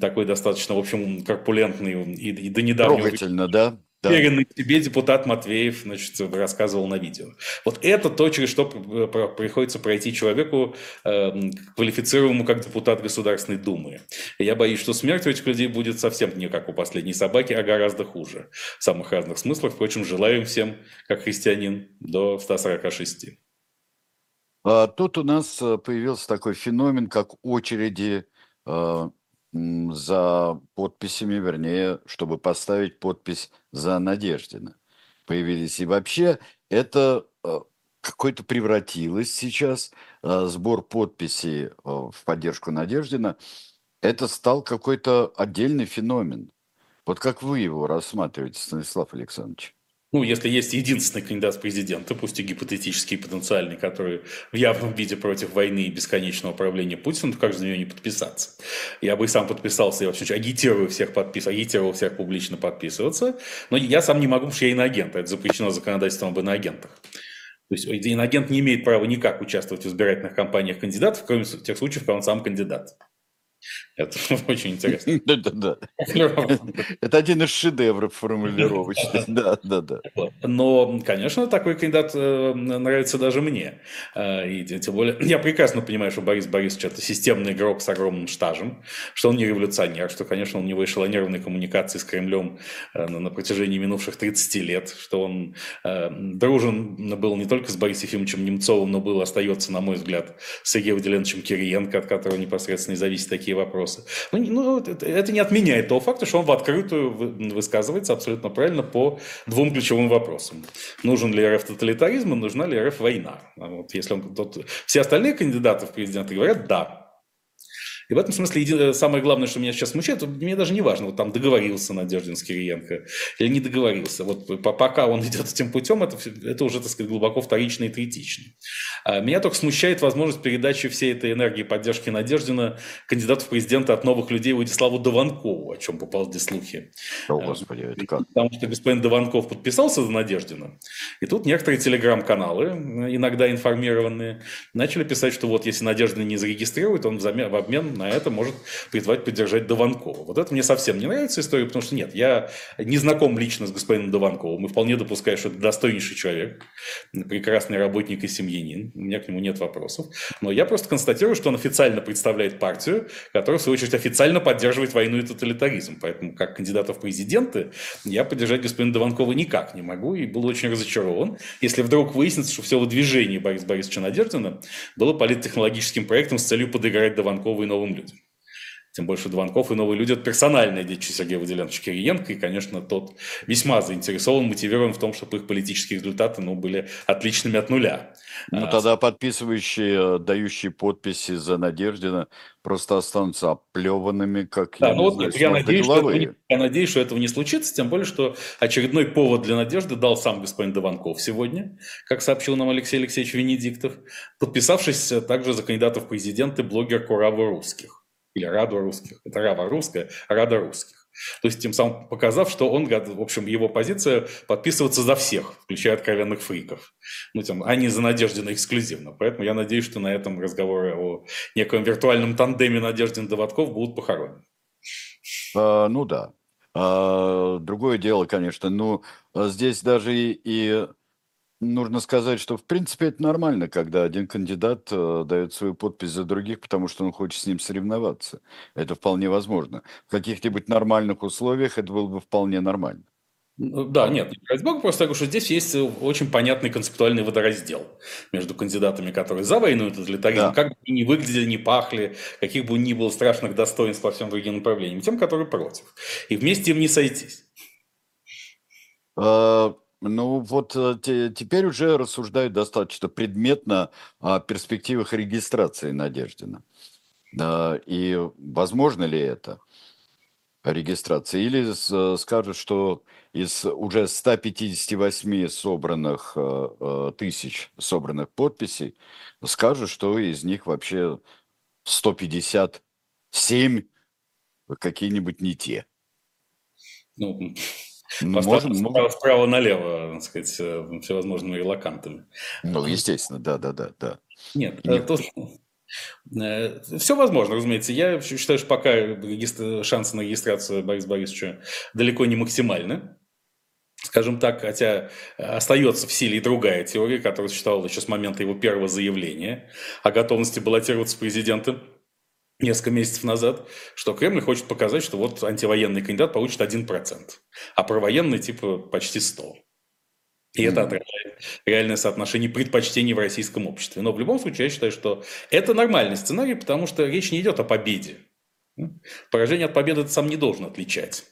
Такой достаточно, в общем, корпулентный и, и до недавнего... Трогательно, да? Да. Уверенный в себе депутат Матвеев значит, рассказывал на видео. Вот это то, через что приходится пройти человеку, э, квалифицируемому как депутат Государственной Думы. Я боюсь, что смерть у этих людей будет совсем не как у последней собаки, а гораздо хуже. В самых разных смыслах. Впрочем, желаю им всем, как христианин, до 146. А, тут у нас э, появился такой феномен, как очереди за подписями, вернее, чтобы поставить подпись за Надеждина. Появились. И вообще это э, какой-то превратилось сейчас, э, сбор подписей э, в поддержку Надеждина, это стал какой-то отдельный феномен. Вот как вы его рассматриваете, Станислав Александрович? Ну, если есть единственный кандидат в президенты, пусть и гипотетический, и потенциальный, который в явном виде против войны и бесконечного правления Путина, то как же за нее не подписаться? Я бы и сам подписался, я вообще агитирую всех подписывать, агитировал всех публично подписываться, но я сам не могу, потому что я иноагент, это запрещено законодательством об иноагентах. То есть иноагент не имеет права никак участвовать в избирательных кампаниях кандидатов, кроме тех случаев, когда он сам кандидат. Это очень интересно. Да-да-да. Это один из шедевров формулировочных. Да, да, да. Но, конечно, такой кандидат э, нравится даже мне. Э, и тем более, я прекрасно понимаю, что Борис Борисович это системный игрок с огромным штажем, что он не революционер, что, конечно, он не эшелонированной коммуникации с Кремлем э, на протяжении минувших 30 лет, что он дружен был не только с Борисом Ефимовичем Немцовым, но был, остается, на мой взгляд, с Сергеем Владимировичем Кириенко, от которого непосредственно и зависит такие вопросы. Ну, ну это, это не отменяет того факта, что он в открытую высказывается абсолютно правильно по двум ключевым вопросам. Нужен ли РФ тоталитаризм и нужна ли РФ война? А вот если он, тот, все остальные кандидаты в президенты говорят «да». И в этом смысле э, самое главное, что меня сейчас смущает, мне даже не важно, вот там договорился Надеждин с Кириенко или не договорился. Вот пока он идет этим путем, это, это уже, так сказать, глубоко вторично и третично. А меня только смущает возможность передачи всей этой энергии поддержки Надеждина кандидату в президенты от новых людей Владиславу Дованкову, о чем попал здесь слухи. О, Господи, это как? Потому что господин Дованков подписался за Надеждина, и тут некоторые телеграм-каналы, иногда информированные, начали писать, что вот если Надеждина не зарегистрирует, он в обмен на это может призвать поддержать Дованкова. Вот это мне совсем не нравится история, потому что нет, я не знаком лично с господином Дованковым и вполне допускаю, что это достойнейший человек, прекрасный работник и семьянин, у меня к нему нет вопросов. Но я просто констатирую, что он официально представляет партию, которая, в свою очередь, официально поддерживает войну и тоталитаризм. Поэтому, как кандидата в президенты, я поддержать господина Дованкова никак не могу и был очень разочарован, если вдруг выяснится, что все выдвижение Бориса Борисовича Надеждина было политтехнологическим проектом с целью подыграть Дованкову и новым новым людям. Тем больше Дованков и новые люди – это персональные дети Сергея Владимировича Кириенко, и, конечно, тот весьма заинтересован, мотивирован в том, чтобы их политические результаты ну, были отличными от нуля. Ну, а, тогда подписывающие, дающие подписи за Надеждина просто останутся оплеванными, как да, я, ну, знаю, я, надеюсь, что этого, я надеюсь, что этого не случится, тем более, что очередной повод для надежды дал сам господин Дованков сегодня, как сообщил нам Алексей Алексеевич Венедиктов, подписавшись также за кандидатов в президенты блогер Курава Русских или Рада русских. Это Рава русская, Рада русских. То есть тем самым показав, что он, в общем, его позиция подписываться за всех, включая откровенных фриков. Ну, тем, а не за Надеждина эксклюзивно. Поэтому я надеюсь, что на этом разговоры о неком виртуальном тандеме Надеждин-Доводков будут похоронены. А, ну да. А, другое дело, конечно, ну здесь даже и, и Нужно сказать, что в принципе это нормально, когда один кандидат э, дает свою подпись за других, потому что он хочет с ним соревноваться. Это вполне возможно. В каких-нибудь нормальных условиях это было бы вполне нормально. Ну, да, нет, не ради бога, просто говорю, что здесь есть э, очень понятный концептуальный водораздел между кандидатами, которые за войну и тоталитаризм, да. как бы они ни выглядели, не пахли, каких бы ни было страшных достоинств по всем другим направлениям, тем, которые против. И вместе им не сойтись. Ну вот э, теперь уже рассуждают достаточно предметно о перспективах регистрации Надеждина. И возможно ли это? регистрации. Или скажут, что из уже 158 собранных э, э, тысяч собранных подписей, скажут, что из них вообще 157 какие-нибудь не те. Ну, Ну, можем, справа, справа налево, так сказать, э, всевозможными релакантами. ну, естественно, да, да, да, да. Нет, Нет. тут все возможно, разумеется. Я считаю, что пока регистр- шансы на регистрацию Бориса Борисовича далеко не максимальны. Скажем так, хотя остается в силе и другая теория, которая существовала еще с момента его первого заявления о готовности баллотироваться в президенты несколько месяцев назад, что Кремль хочет показать, что вот антивоенный кандидат получит 1%, а провоенный типа почти 100%. И это отражает реальное соотношение предпочтений в российском обществе. Но в любом случае я считаю, что это нормальный сценарий, потому что речь не идет о победе. Поражение от победы ты сам не должен отличать.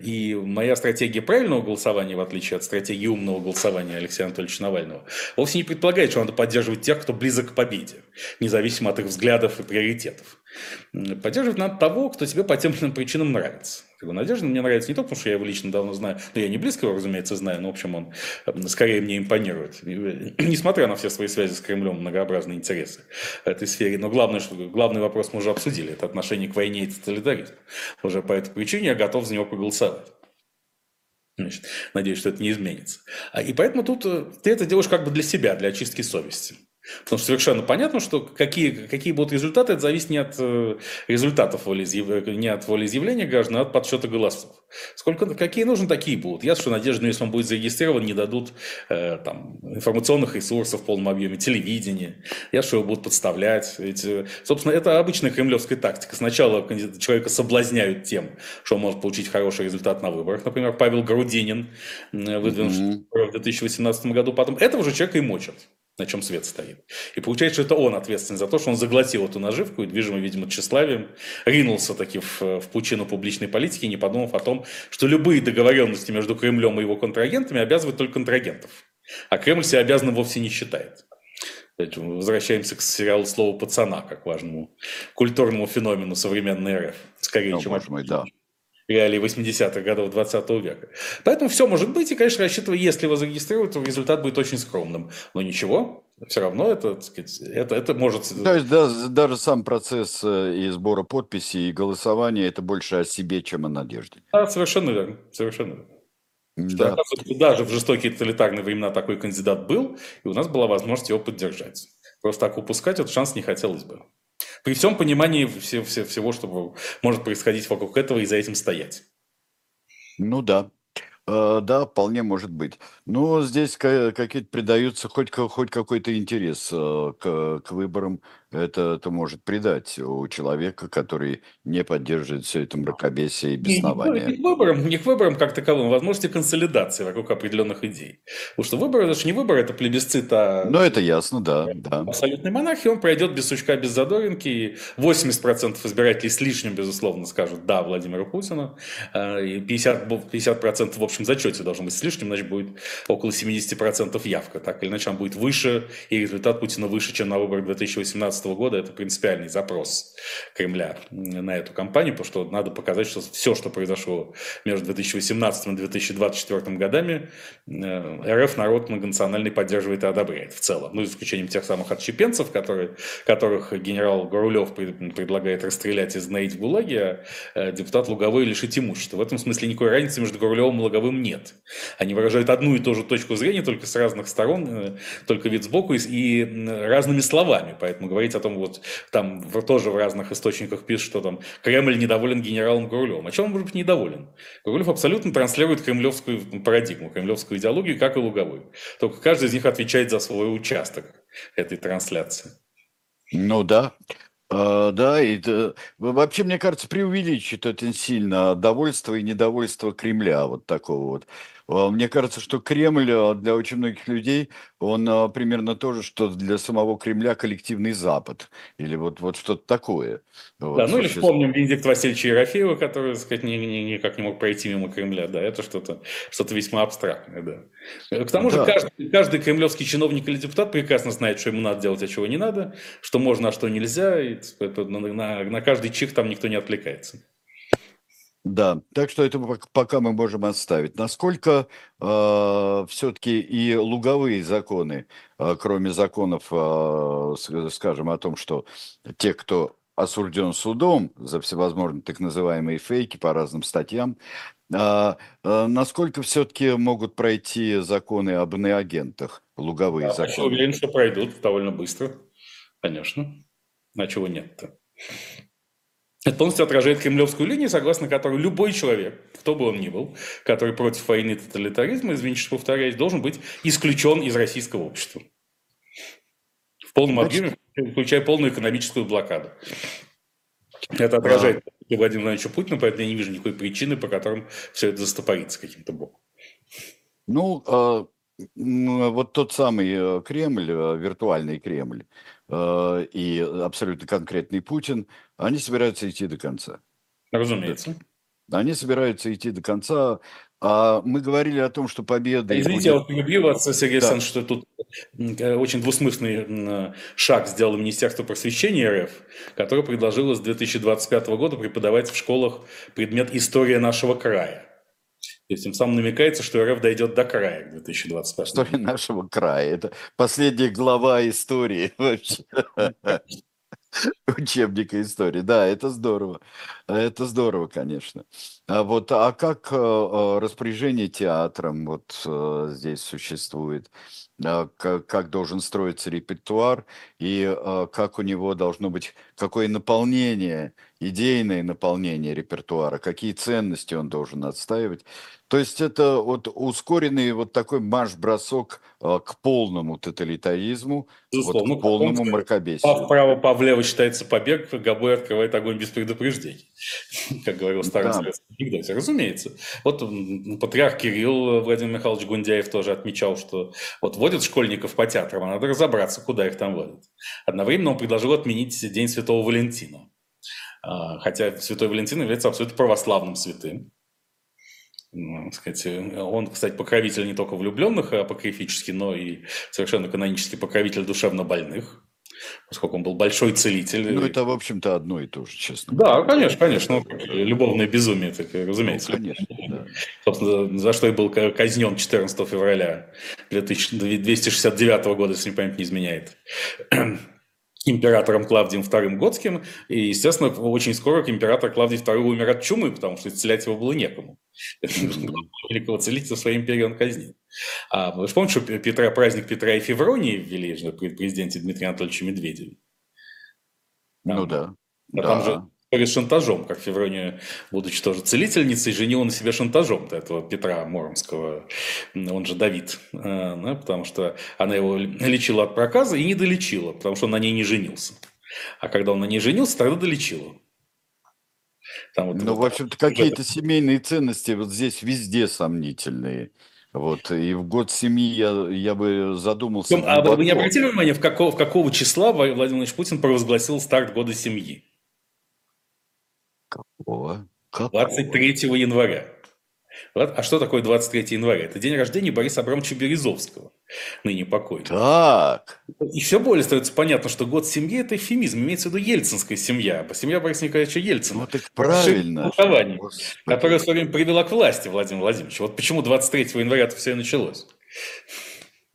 И моя стратегия правильного голосования, в отличие от стратегии умного голосования Алексея Анатольевича Навального, вовсе не предполагает, что надо поддерживать тех, кто близок к победе, независимо от их взглядов и приоритетов. Поддерживать надо того, кто тебе по тем или иным причинам нравится. Как Надежда мне нравится не только потому, что я его лично давно знаю, но я не близко его, разумеется, знаю, но, в общем, он скорее мне импонирует. Э, Несмотря на все свои связи с Кремлем, многообразные интересы в этой сфере. Но главное, что, главный вопрос мы уже обсудили, это отношение к войне и тоталитаризму. Уже по этой причине я готов за него проголосовать. Значит, надеюсь, что это не изменится. А, И поэтому тут э, ты это делаешь как бы для себя, для очистки совести. Потому что совершенно понятно, что какие, какие будут результаты, это зависит не от э, результатов волеизъяв... не от волеизъявления граждан, а от подсчета голосов. Сколько, какие нужны, такие будут. Я что надежда, если он будет зарегистрирован, не дадут э, там, информационных ресурсов в полном объеме, телевидения. Я что его будут подставлять. Ведь, э, собственно, это обычная кремлевская тактика. Сначала человека соблазняют тем, что он может получить хороший результат на выборах. Например, Павел Грудинин, э, выдвинувший Мгм. в 2018 году. Потом этого же человека и мочат на чем свет стоит. И получается, что это он ответственен за то, что он заглотил эту наживку и, движимый, видимо, тщеславием, ринулся таки в, в пучину публичной политики, не подумав о том, что любые договоренности между Кремлем и его контрагентами обязывают только контрагентов. А Кремль себя обязанным вовсе не считает. Возвращаемся к сериалу «Слово пацана», как важному культурному феномену современной РФ. Скорее, Ну, чем мой, да. Реалии 80-х годов 20 века. Поэтому все может быть, и, конечно, рассчитывая, если его зарегистрируют, то результат будет очень скромным. Но ничего, все равно это, так сказать, это, это может... То есть да, даже сам процесс э, и сбора подписей, и голосования, это больше о себе, чем о надежде. Да, совершенно верно, совершенно верно. Что, Да. оказывается, даже в жестокие тоталитарные времена такой кандидат был, и у нас была возможность его поддержать. Просто так упускать этот шанс не хотелось бы. При всем понимании все, все- всего, что может происходить вокруг этого, и за этим стоять. Ну да. Э, Да, вполне может быть. Но здесь ка- какие-то придаются хоть, хоть какой-то интерес э, к, к выборам. Это, это может придать у человека, который не поддерживает все это мракобесие и Не, не вы- беснование. не к выборам, не к выборам как таковым, возможности консолидации вокруг определенных идей. Потому что выборы, это же не выборы, это плебисцит, а Ну, это ясно, да, да. абсолютной монархии, он пройдет без сучка, без задоринки, и 80% избирателей с лишним, безусловно, скажут «да» Владимиру Путину, а, и 50%, бу- 50% в общем зачете должно быть с лишним, значит, будет около 70% явка, так или иначе, он будет выше, и результат Путина выше, чем на выборах 2018 года, это принципиальный запрос Кремля на эту кампанию, потому что надо показать, что все, что произошло между 2018 и 2024 годами, э, РФ народ многонациональный поддерживает и одобряет в целом. Ну, исключением тех самых отщепенцев, которые, которых генерал Горулев пред- предлагает расстрелять и знаить в ГУЛАГе, а э, депутат Луговой лишить имущества. В этом смысле никакой разницы между Горулевым и Луговым нет. Они выражают одну и ту же точку зрения, только с разных сторон, э, только вид сбоку и, и разными словами. Поэтому говорить о том, вот там тоже в разных источниках пишут, что там Кремль недоволен генералом Горулевым. А чем он может быть недоволен? Горулев абсолютно транслирует кремлевскую парадигму, кремлевскую идеологию, как и Луговой. Только каждый из них отвечает за свой участок этой трансляции. Ну да. А, да, и во- вообще, мне кажется, преувеличит очень сильно довольство и недовольство Кремля, вот такого вот. А, Мне кажется, что Кремль а, для очень многих людей, он а, примерно то же, что для самого Кремля коллективный Запад. Или вот, вот что-то такое. Вот, Да, ну или суще- вспомним Венедикта Васильевича Ерофеева, который, так сказать, ни- ни- никак не мог пройти мимо Кремля. Да, это что-то что весьма абстрактное, да. К тому же Да. каждый, каждый кремлевский чиновник или депутат прекрасно знает, что ему надо делать, а чего не надо, что можно, а что нельзя. И на, на- на каждый чих там никто не отвлекается. Да, так что это пок- пока мы можем оставить. Насколько все-таки и луговые законы, э, кроме законов, э, скажем, о том, что те, кто осужден судом за всевозможные так называемые фейки по разным статьям, а, э, насколько все-таки могут пройти законы об иноагентах, луговые Я законы? уверен, что пройдут довольно быстро. Конечно. А чего нет-то? Это полностью отражает кремлевскую линию, согласно которой любой человек, кто бы он ни был, который против войны и тоталитаризма, извините, что повторяюсь, должен быть исключен из российского общества. В полном объеме, включая полную экономическую блокаду. Это отражает Владимира Владимировича Путина, поэтому я не вижу никакой причины, по которым все это застопорится каким-то боком. Ну, а, вот тот самый э, Кремль, э, виртуальный Кремль э, и абсолютно конкретный Путин, они собираются идти до конца. Разумеется. Они собираются идти до конца. А мы говорили о том, что победа... Извините, я вот перебью вас, Сергей Да. Александрович, что тут э, очень двусмысленный м, шаг сделало Министерство просвещения РФ, которое предложило с 2025 года преподавать в школах предмет «История нашего края». То есть тем самым намекается, что РФ дойдет до края к 2025 году. История нашего края. Это последняя глава истории вообще. Учебника истории. Да, это здорово. Это здорово, конечно. А вот, а как э, э, распоряжение театром вот э, здесь существует? А Как, как должен строиться репертуар и как у него должно быть, какое наполнение, идейное наполнение репертуара, какие ценности он должен отстаивать. То есть это вот ускоренный вот такой марш-бросок э, к полному тоталитаризму, Безусловно, вот к полному он- мракобесию. Вправо, пав влево считается побег, Габой открывает огонь без предупреждений, как говорил старый Да. анекдоте. Разумеется. Вот патриарх Кирилл Владимир Михайлович Гундяев тоже отмечал, что вот водят школьников по театрам, а надо разобраться, куда их там водят. Одновременно он предложил отменить День Святого Валентина. А, Хотя Святой Валентин является абсолютно православным святым. Ну, сказать, э, Он, кстати, покровитель не только влюбленных апокрифически, но и совершенно канонический покровитель душевно больных, поскольку он был большой целитель. Ну, это, в общем-то, одно и то же, честно. Да, конечно, конечно. Ну, любовное безумие, так, Ну, разумеется. конечно, да. Собственно, за что и был ка- казнен 14 февраля 2269 года, если мне память не изменяет, императором Клавдием II Готским. И, естественно, очень скоро император Клавдий II умер от чумы, потому что исцелять его было некому. Великого целителя своей империи он казнил. А вы же помните, что Петра, праздник Петра и Февронии ввели же при президенте Дмитрия Анатольевича Медведеве? Ну да. А там же Да. история с шантажом, как Феврония, будучи тоже целительницей, женила на себе шантажом этого Петра Муромского, он же Давид, э, да, потому что она его лечила от проказа и не долечила, потому что он на ней не женился. А когда он на ней женился, тогда долечила. Там вот- Ну, вот в общем-то, какие-то семейные ценности вот здесь везде сомнительные. Вот, и в год семьи я, я бы задумался А вы- не обратили внимания, в какого, в какого числа Владимир Владимирович Путин провозгласил старт года семьи? Какого? Какого? 23 января. А что такое 23 января? Это день рождения Бориса Абрамовича Березовского, ныне покойного. Так, И все более становится понятно, что год семьи – это эфемизм, имеется в виду ельцинская семья, семья Бориса Николаевича Ельцина, ну так правильно. которая в свое время привела к власти Владимира Владимировича. Вот почему 23 января это все и началось.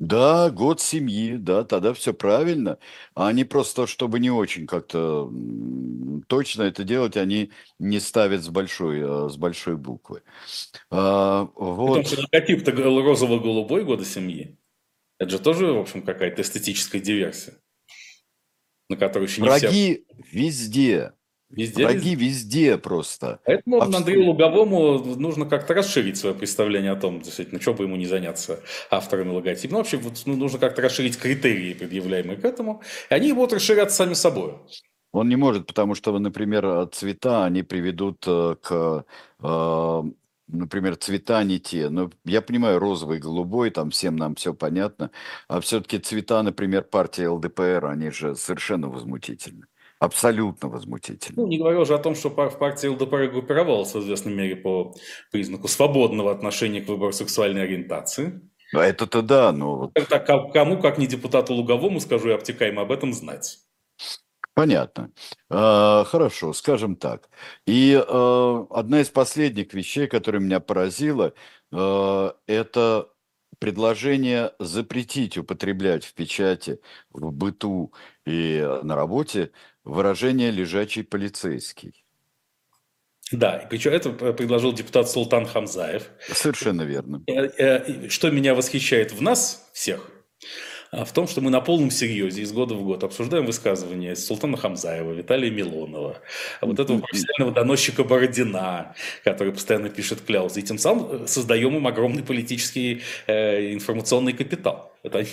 Да, год семьи, да, тогда все правильно. А они просто, чтобы не очень как-то м, точно это делать, они не ставят с большой, э, с большой буквы. А, Потому вот. что логотип-то гол- розово-голубой года семьи. Это же тоже, в общем, какая-то эстетическая диверсия, на которую еще не все... Враги везде. Везде, Враги везде просто. Поэтому Абсолютно. Андрею Луговому нужно как-то расширить свое представление о том, действительно, что бы ему не заняться авторами логотипа. Ну, вообще, вот, ну, нужно как-то расширить критерии, предъявляемые к этому. И они будут расширяться сами собой. Он не может, потому что, например, цвета, они приведут э, к, э, например, цвета не те. Но я понимаю, розовый, голубой, там всем нам все понятно. А все-таки цвета, например, партии ЛДПР, они же совершенно возмутительны. Абсолютно возмутительны. Ну, не говоря уже о том, что в партии ЛДПР группировалась в известной мере по признаку свободного отношения к выбору сексуальной ориентации. А Это-то да, но вот Так, ко- кому, как не депутату Луговому, скажу и обтекаемо об этом знать. Понятно. А, Хорошо, скажем так. И э, одна из последних вещей, которая меня поразила, э, это предложение запретить употреблять в печати, в быту и на работе выражение «лежачий полицейский». Да, и причем это предложил депутат Султан Хамзаев. Совершенно верно. Э, э, Что меня восхищает в нас всех, в том, что мы на полном серьезе из года в год обсуждаем высказывания Султана Хамзаева, Виталия Милонова, а вот этого профессионального доносчика Бородина, который постоянно пишет кляузы, и тем самым создаем им огромный политический э, информационный капитал. Это,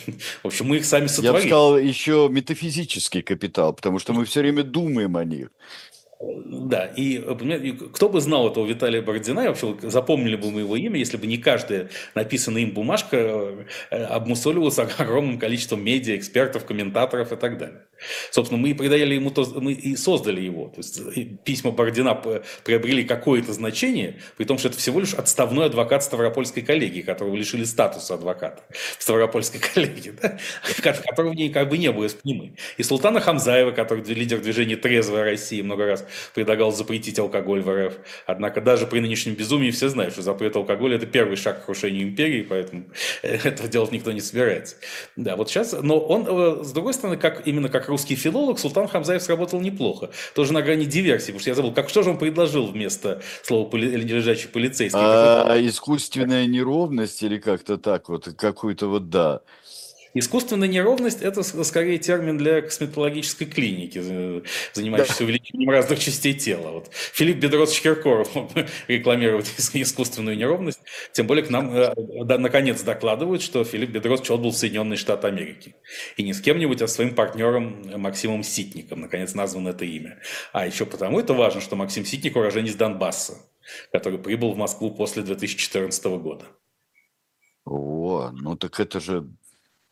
в общем, мы их сами сотворили. Я бы сказал, еще метафизический капитал, потому что мы все время думаем о них. Да, и кто бы знал этого Виталия Бородина, и вообще запомнили бы мы его имя, если бы не каждая написанная им бумажка э, обмусоливалась огромным количеством медиа, экспертов, комментаторов и так далее. Собственно, мы и придали ему то, мы и создали его. То есть письма Бородина приобрели какое-то значение, при том, что это всего лишь отставной адвокат Ставропольской коллегии, которого лишили статуса адвоката Ставропольской коллегии, да? которого как бы не было из И Султана Хамзаева, который лидер движения «Трезвая Россия», много раз предлагал запретить алкоголь в РФ. Однако даже при нынешнем безумии все знают, что запрет алкоголя – это первый шаг к крушению империи, поэтому этого делать никто не собирается. Да, вот сейчас, но он, э, с другой стороны, как, именно как русский филолог, Султан Хамзаев сработал неплохо. Тоже на грани диверсии, потому что я забыл, как, что же он предложил вместо слова поли, «лежачий полицейский»? А, искусственная неровность или как-то так вот, какую-то вот, да. Искусственная неровность – это скорее термин для косметологической клиники, занимающейся да. увеличением разных частей тела. Вот. Филипп Бедросович Киркоров мог рекламировать искусственную неровность. Тем более к нам э, да, наконец докладывают, что Филипп Бедросович отбыл в Соединенные Штаты Америки. И не с кем-нибудь, а своим партнером Максимом Ситником. Наконец названо это имя. А еще потому это важно, что Максим Ситник уроженец Донбасса, который прибыл в Москву после 2014 года. О, ну так это же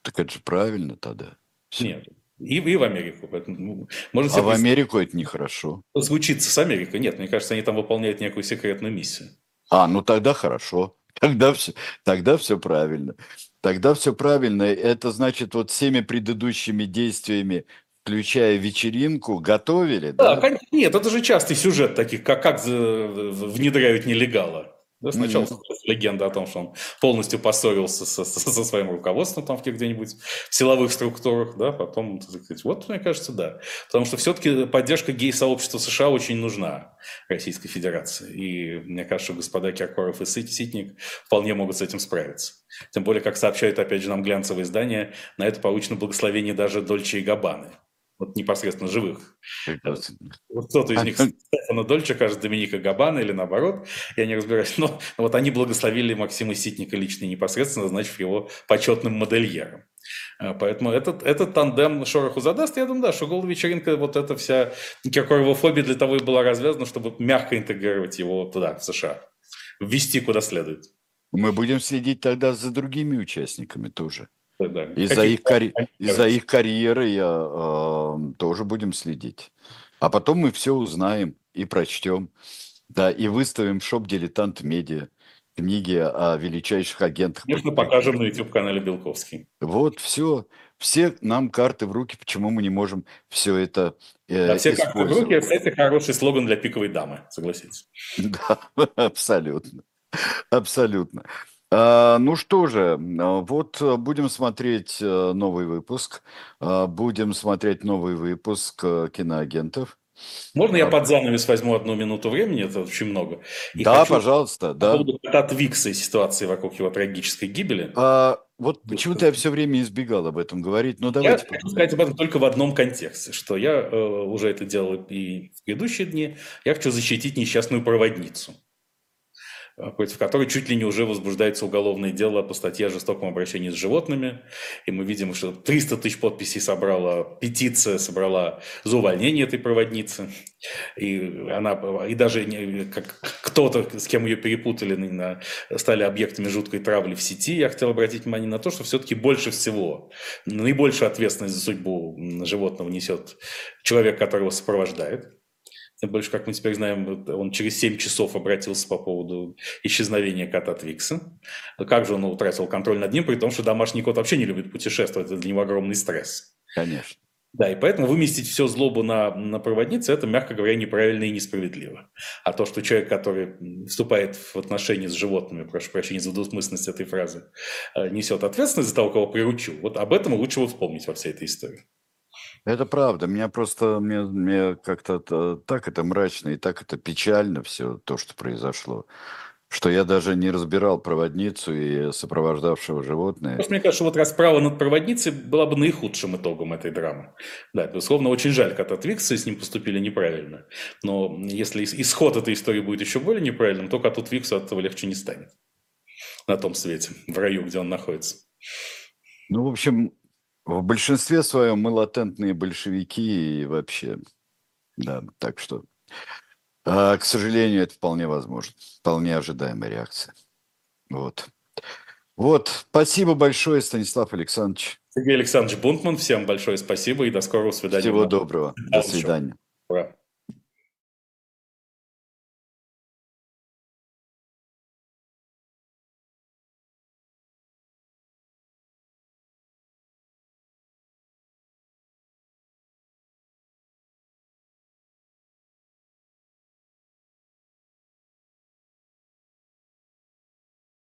так это же правильно тогда. Нет. И, и в Америку. Поэтому, ну, можно а в Америку это нехорошо. Случится с Америкой? Нет, мне кажется, они там выполняют некую секретную миссию. А, ну тогда хорошо. Тогда все, тогда все правильно. Тогда все правильно. Это значит, вот всеми предыдущими действиями, включая вечеринку, готовили, да? Да, нет, это же частый сюжет таких, как, как внедряют нелегала. Да, сначала mm-hmm. легенда о том, что он полностью поссорился со, со, со своим руководством там где-нибудь в силовых структурах, да, потом, так сказать, вот, мне кажется, да. Потому что все-таки поддержка гей-сообщества США очень нужна Российской Федерации. И мне кажется, что господа Киркоров и Ситник вполне могут с этим справиться. Тем более, как сообщают, опять же, нам глянцевые издания, на это получено благословение даже Дольче и Габаны вот непосредственно живых. Вот кто-то из них Стефана Дольча, кажется, Доминика Габана или наоборот, я не разбираюсь, но вот они благословили Максима Ситника лично непосредственно, назначив его почетным модельером. А, поэтому этот, этот тандем шороху задаст. Я думаю, да, что голая вечеринка, вот эта вся фобия для того и была развязана, чтобы мягко интегрировать его туда, в США. Ввести куда следует. Мы будем следить тогда за другими участниками тоже. Да. Из-за их, карь... из их карьеры я, э, тоже будем следить. А потом мы все узнаем и прочтем. Да, и выставим шоп «Дилетант Медиа» книги о величайших агентах. Конечно, покажем на YouTube-канале Белковский. Вот, все. Все нам карты в руки, почему мы не можем все это э, да, все карты в руки, кстати, хороший слоган для пиковой дамы, согласитесь. Да, абсолютно. Абсолютно. А, ну что же, а, вот э, будем смотреть э, новый выпуск, а, будем смотреть новый выпуск э, киноагентов. Можно я под занавес возьму одну минуту времени? Это очень много. И да, пожалуйста, да. По поводу кота Твикса и ситуации вокруг его трагической гибели. А, вот почему-то я все время избегал об этом говорить, но давайте. Я хочу сказать об этом только в одном контексте, что я э, уже это делал и в предыдущие дни. Я хочу защитить несчастную проводницу. Против которой чуть ли не уже возбуждается уголовное дело по статье о жестоком обращении с животными. И мы видим, что 300 тысяч подписей собрала, петиция собрала за увольнение этой проводницы. И, она, и даже как кто-то, с кем ее перепутали, стали объектами жуткой травли в сети. Я хотел обратить внимание на то, что все-таки больше всего, наибольшую ответственность за судьбу животного несет человек, которого сопровождает. Тем больше, как мы теперь знаем, он через 7 часов обратился по поводу исчезновения кота Твикса. Как же он утратил контроль над ним, при том, что домашний кот вообще не любит путешествовать, это для него огромный стресс. Конечно. Да, и поэтому выместить всю злобу на, на проводнице, это, мягко говоря, неправильно и несправедливо. А то, что человек, который вступает в отношения с животными, прошу прощения за двусмысленность этой фразы, э, несет ответственность за того, кого приручил, вот об этом лучше вот вспомнить во всей этой истории. Это правда. Меня просто, мне, мне как-то так это мрачно и так это печально все то, что произошло, что я даже не разбирал проводницу и сопровождавшего животное. Просто мне кажется, что вот расправа над проводницей была бы наихудшим итогом этой драмы. Да, безусловно, очень жаль, когда Твиксы с ним поступили неправильно. Но если ис- исход этой истории будет еще более неправильным, то коту Твиксу от этого легче не станет. На том свете, в раю, где он находится. Ну, в общем, в большинстве своем мы латентные большевики и вообще, да, так что, а, к сожалению, это вполне возможно, вполне ожидаемая реакция. Вот. Вот, спасибо большое, Станислав Александрович. Сергей Александрович Бунтман, всем большое спасибо и до скорого свидания. Всего доброго. До свидания. Ура.